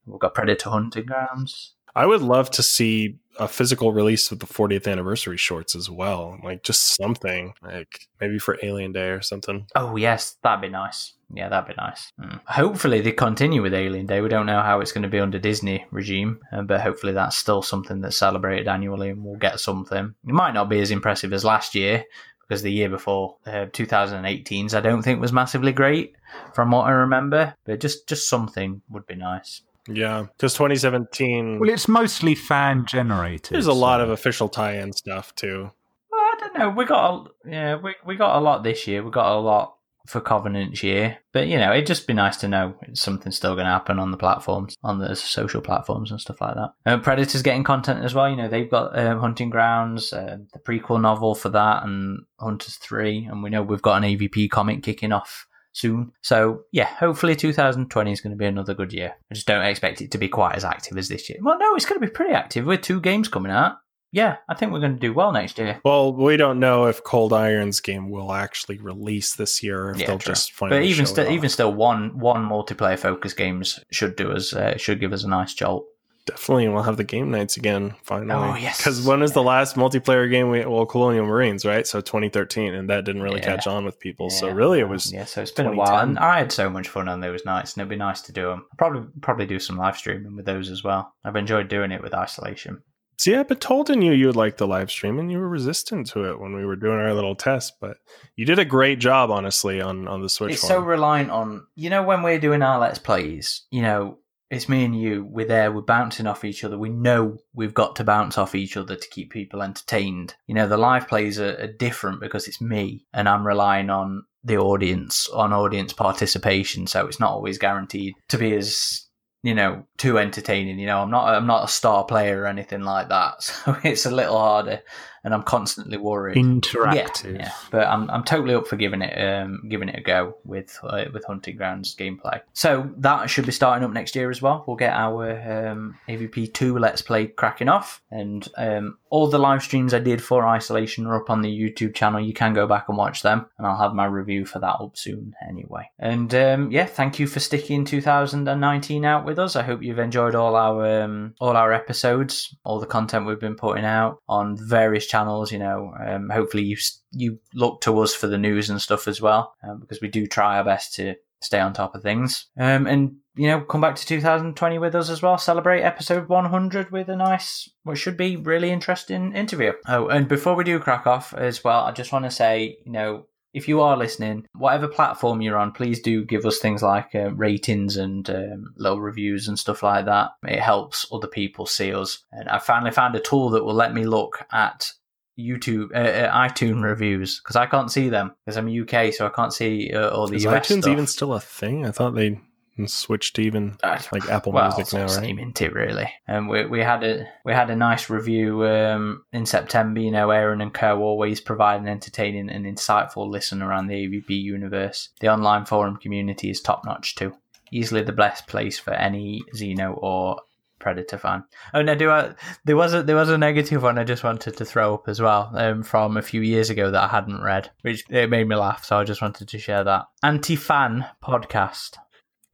Speaker 1: We've got Predator Hunting Grounds.
Speaker 2: I would love to see a physical release of the 40th anniversary shorts as well. Like just something like maybe for Alien Day or something.
Speaker 1: Oh yes, that'd be nice. Yeah, that'd be nice. Mm. Hopefully they continue with Alien Day. We don't know how it's going to be under Disney regime, uh, but hopefully that's still something that's celebrated annually, and we'll get something. It might not be as impressive as last year because the year before, uh, 2018's, I don't think was massively great from what I remember. But just just something would be nice.
Speaker 2: Yeah, because 2017.
Speaker 3: Well, it's mostly fan generated.
Speaker 2: There's a lot of official tie-in stuff too.
Speaker 1: Well, I don't know. We got a, yeah, we we got a lot this year. We got a lot for Covenant year, but you know, it'd just be nice to know something's still going to happen on the platforms, on the social platforms and stuff like that. Uh, Predator's getting content as well. You know, they've got uh, Hunting Grounds, uh, the prequel novel for that, and Hunters Three, and we know we've got an AVP comic kicking off soon. So yeah, hopefully 2020 is going to be another good year. I just don't expect it to be quite as active as this year. Well, no, it's going to be pretty active with two games coming out. Yeah, I think we're going to do well next year.
Speaker 2: Well, we don't know if Cold Iron's game will actually release this year, or if
Speaker 1: Yeah,
Speaker 2: they'll
Speaker 1: true.
Speaker 2: just finally.
Speaker 1: But even
Speaker 2: it
Speaker 1: still, even still, one one multiplayer focus games should do us uh, should give us a nice jolt.
Speaker 2: Definitely we'll have the game nights again finally.
Speaker 1: Oh, yes.
Speaker 2: Because when is the last multiplayer game? We well, Colonial Marines, right? So 2013, and that didn't really
Speaker 1: Yeah.
Speaker 2: catch on with people. so really, it was
Speaker 1: yeah. So it's been a while, and I had so much fun on those nights, and it'd be nice to do them. Probably probably do some live streaming with those as well. I've enjoyed doing it with isolation.
Speaker 2: See, I've been told in you you would like the live stream, and you were resistant to it when we were doing our little test. But you did a great job, honestly, on on the Switch.
Speaker 1: it's so reliant on you know when we're doing our let's plays you know it's me and you. We're there. We're bouncing off each other. We know we've got to bounce off each other to keep people entertained. You know the live plays are, are different because it's me and i'm relying on the audience on audience participation. So it's not always guaranteed to be as you know too entertaining. You know i'm not i'm not a star player or anything like that. So it's a little harder and i'm constantly worried
Speaker 3: interactive.
Speaker 1: yeah, yeah. But I'm I'm totally up for giving it um giving it a go with uh, with Hunting Grounds gameplay. So that should be starting up next year as well. We'll get our um, AVP two Let's Play cracking off, and um, all the live streams I did for Isolation are up on the YouTube channel. You can go back and watch them, and I'll have my review for that up soon anyway. And um, yeah, thank you for sticking 2019 out with us. I hope you've enjoyed all our um, all our episodes, all the content we've been putting out on various channels. You know, um, hopefully you you look to us for the news and stuff as well, um, because we do try our best to stay on top of things. Um, and you know, come back to 2020 with us as well. Celebrate episode 100 with a nice, what should be really interesting interview. Oh, and before we do crack off as well, I just want to say, you know. If you are listening, whatever platform you're on, please do give us things like uh, ratings and um, little reviews and stuff like that. It helps other people see us. And I finally found a tool that will let me look at YouTube, uh, uh, iTunes reviews because I can't see them because I'm UK, so I can't see uh, all the
Speaker 2: Is
Speaker 1: US
Speaker 2: iTunes
Speaker 1: stuff.
Speaker 2: even still a thing? I thought they switched to even like Apple
Speaker 1: well,
Speaker 2: Music now, right?
Speaker 1: isn't? Really. And we we had a we had a nice review um, in September. You know, Aaron and Co always provide an entertaining and insightful listen around the AVP universe. The online forum community is top notch too. Easily the best place for any Xeno or Predator fan. Oh no, do I, there was a there was a negative one I just wanted to throw up as well um, from a few years ago that I hadn't read, which it made me laugh. So I just wanted to share that anti fan podcast.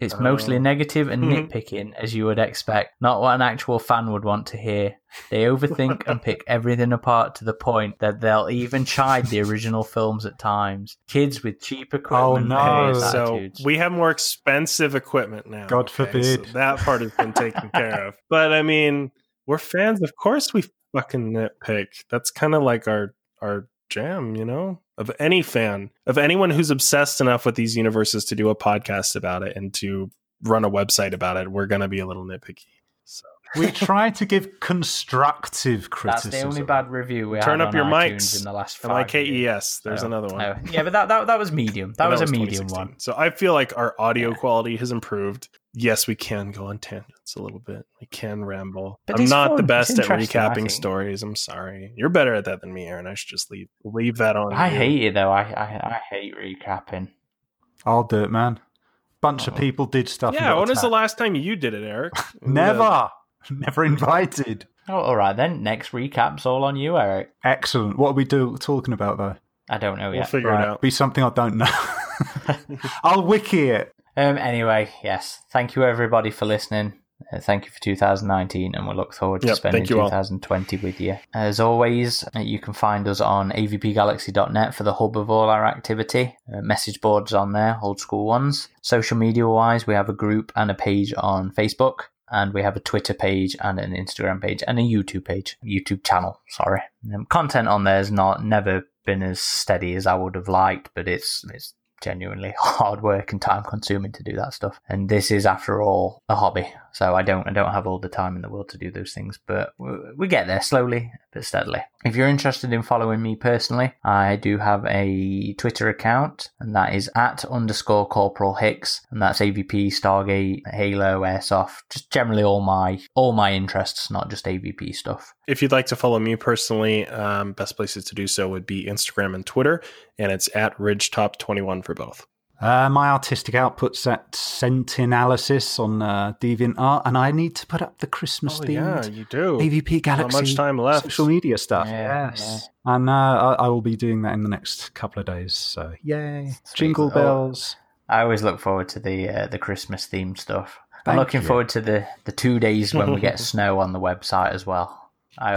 Speaker 1: It's mostly
Speaker 2: Oh.
Speaker 1: negative and
Speaker 2: Mhm.
Speaker 1: nitpicking, as you would expect. Not what an actual fan would want to hear. They overthink and pick everything apart to the point that they'll even chide the original films at times. Kids with cheap equipment.
Speaker 3: Oh
Speaker 1: no.
Speaker 2: So we have more expensive equipment now.
Speaker 3: God
Speaker 2: so
Speaker 3: forbid.
Speaker 2: that part has been taken care of. But I mean, we're fans. Of course, we fucking nitpick. That's kind of like our our jam, you know, of any fan, of anyone who's obsessed enough with these universes to do a podcast about it and to run a website about it. We're gonna be a little nitpicky. So
Speaker 3: we try to give constructive criticism.
Speaker 1: That's the only bad review we
Speaker 2: Turn
Speaker 1: had
Speaker 2: up
Speaker 1: on
Speaker 2: your
Speaker 1: iTunes
Speaker 2: mics.
Speaker 1: in the last
Speaker 2: and
Speaker 1: five
Speaker 2: like KES, there's
Speaker 1: So-
Speaker 2: another one.
Speaker 1: Oh, yeah, but that, that that was medium. That,
Speaker 2: That
Speaker 1: was a medium one.
Speaker 2: So I feel like our audio
Speaker 1: Yeah.
Speaker 2: quality has improved. Yes, we can go on tangents a little bit. We can ramble.
Speaker 1: But
Speaker 2: I'm not the best at recapping stories. I'm sorry. You're better at that than me, Aaron. I should just leave leave that on.
Speaker 1: I
Speaker 2: you.
Speaker 1: hate it though. I I, I hate recapping.
Speaker 3: I'll do it, man. Bunch of
Speaker 1: Oh.
Speaker 3: people did stuff.
Speaker 2: Yeah,
Speaker 3: got
Speaker 2: when was the last time you did it, Eric?
Speaker 3: Never. Never invited.
Speaker 1: Oh, all right then. Next recap's all on you, Eric.
Speaker 3: Excellent. What are we do talking about though?
Speaker 1: I don't know
Speaker 2: We'll
Speaker 1: yet.
Speaker 2: figure it out.
Speaker 3: Be something I don't know. I'll wiki it.
Speaker 1: Um. Anyway, yes. Thank you everybody for listening. Uh, thank you for 2019, and we look forward to
Speaker 2: Yep,
Speaker 1: spending
Speaker 2: thank you all.
Speaker 1: 2020 with you. As always, uh, you can find us on avpgalaxy.net for the hub of all our activity. Uh, message boards on there, old school ones. Social media wise, we have a group and a page on Facebook. And we have a Twitter page and an Instagram page and a YouTube page, YouTube channel. Sorry, um, content on there has not never been as steady as I would have liked, but it's it's genuinely hard work and time consuming to do that stuff. And this is, after all, a hobby. So I don't I don't have all the time in the world to do those things, but we, get there slowly but steadily. If you're interested in following me personally, I do have a Twitter account, and that is at underscore Corporal Hicks, and that's AVP, Stargate, Halo, Airsoft, just generally all my all my interests, not just AVP stuff.
Speaker 2: If you'd like to follow me personally, um, best places to do so would be Instagram and Twitter, and it's at Ridgetop21 for both.
Speaker 3: Uh, my artistic output's at Centinalysis on uh, DeviantArt, and I need to put up the Christmas themed
Speaker 2: Oh, you do.
Speaker 3: AVP Galaxy
Speaker 2: much time left?
Speaker 3: social media stuff.
Speaker 1: Yeah,
Speaker 3: yes. And uh, I, I will be doing that in the next couple of days. So, yay. Jingle
Speaker 1: Oh.
Speaker 3: bells.
Speaker 1: I always look forward to the uh, the Christmas themed stuff. I'm looking
Speaker 3: you.
Speaker 1: forward to the, the two days when we get snow on the website as well. I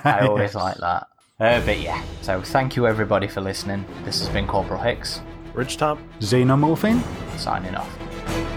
Speaker 1: I always like that. Uh, but yeah, so thank you everybody for listening. This has been Corporal Hicks
Speaker 2: Ridgetop,
Speaker 3: Xenomorphine,
Speaker 1: signing off.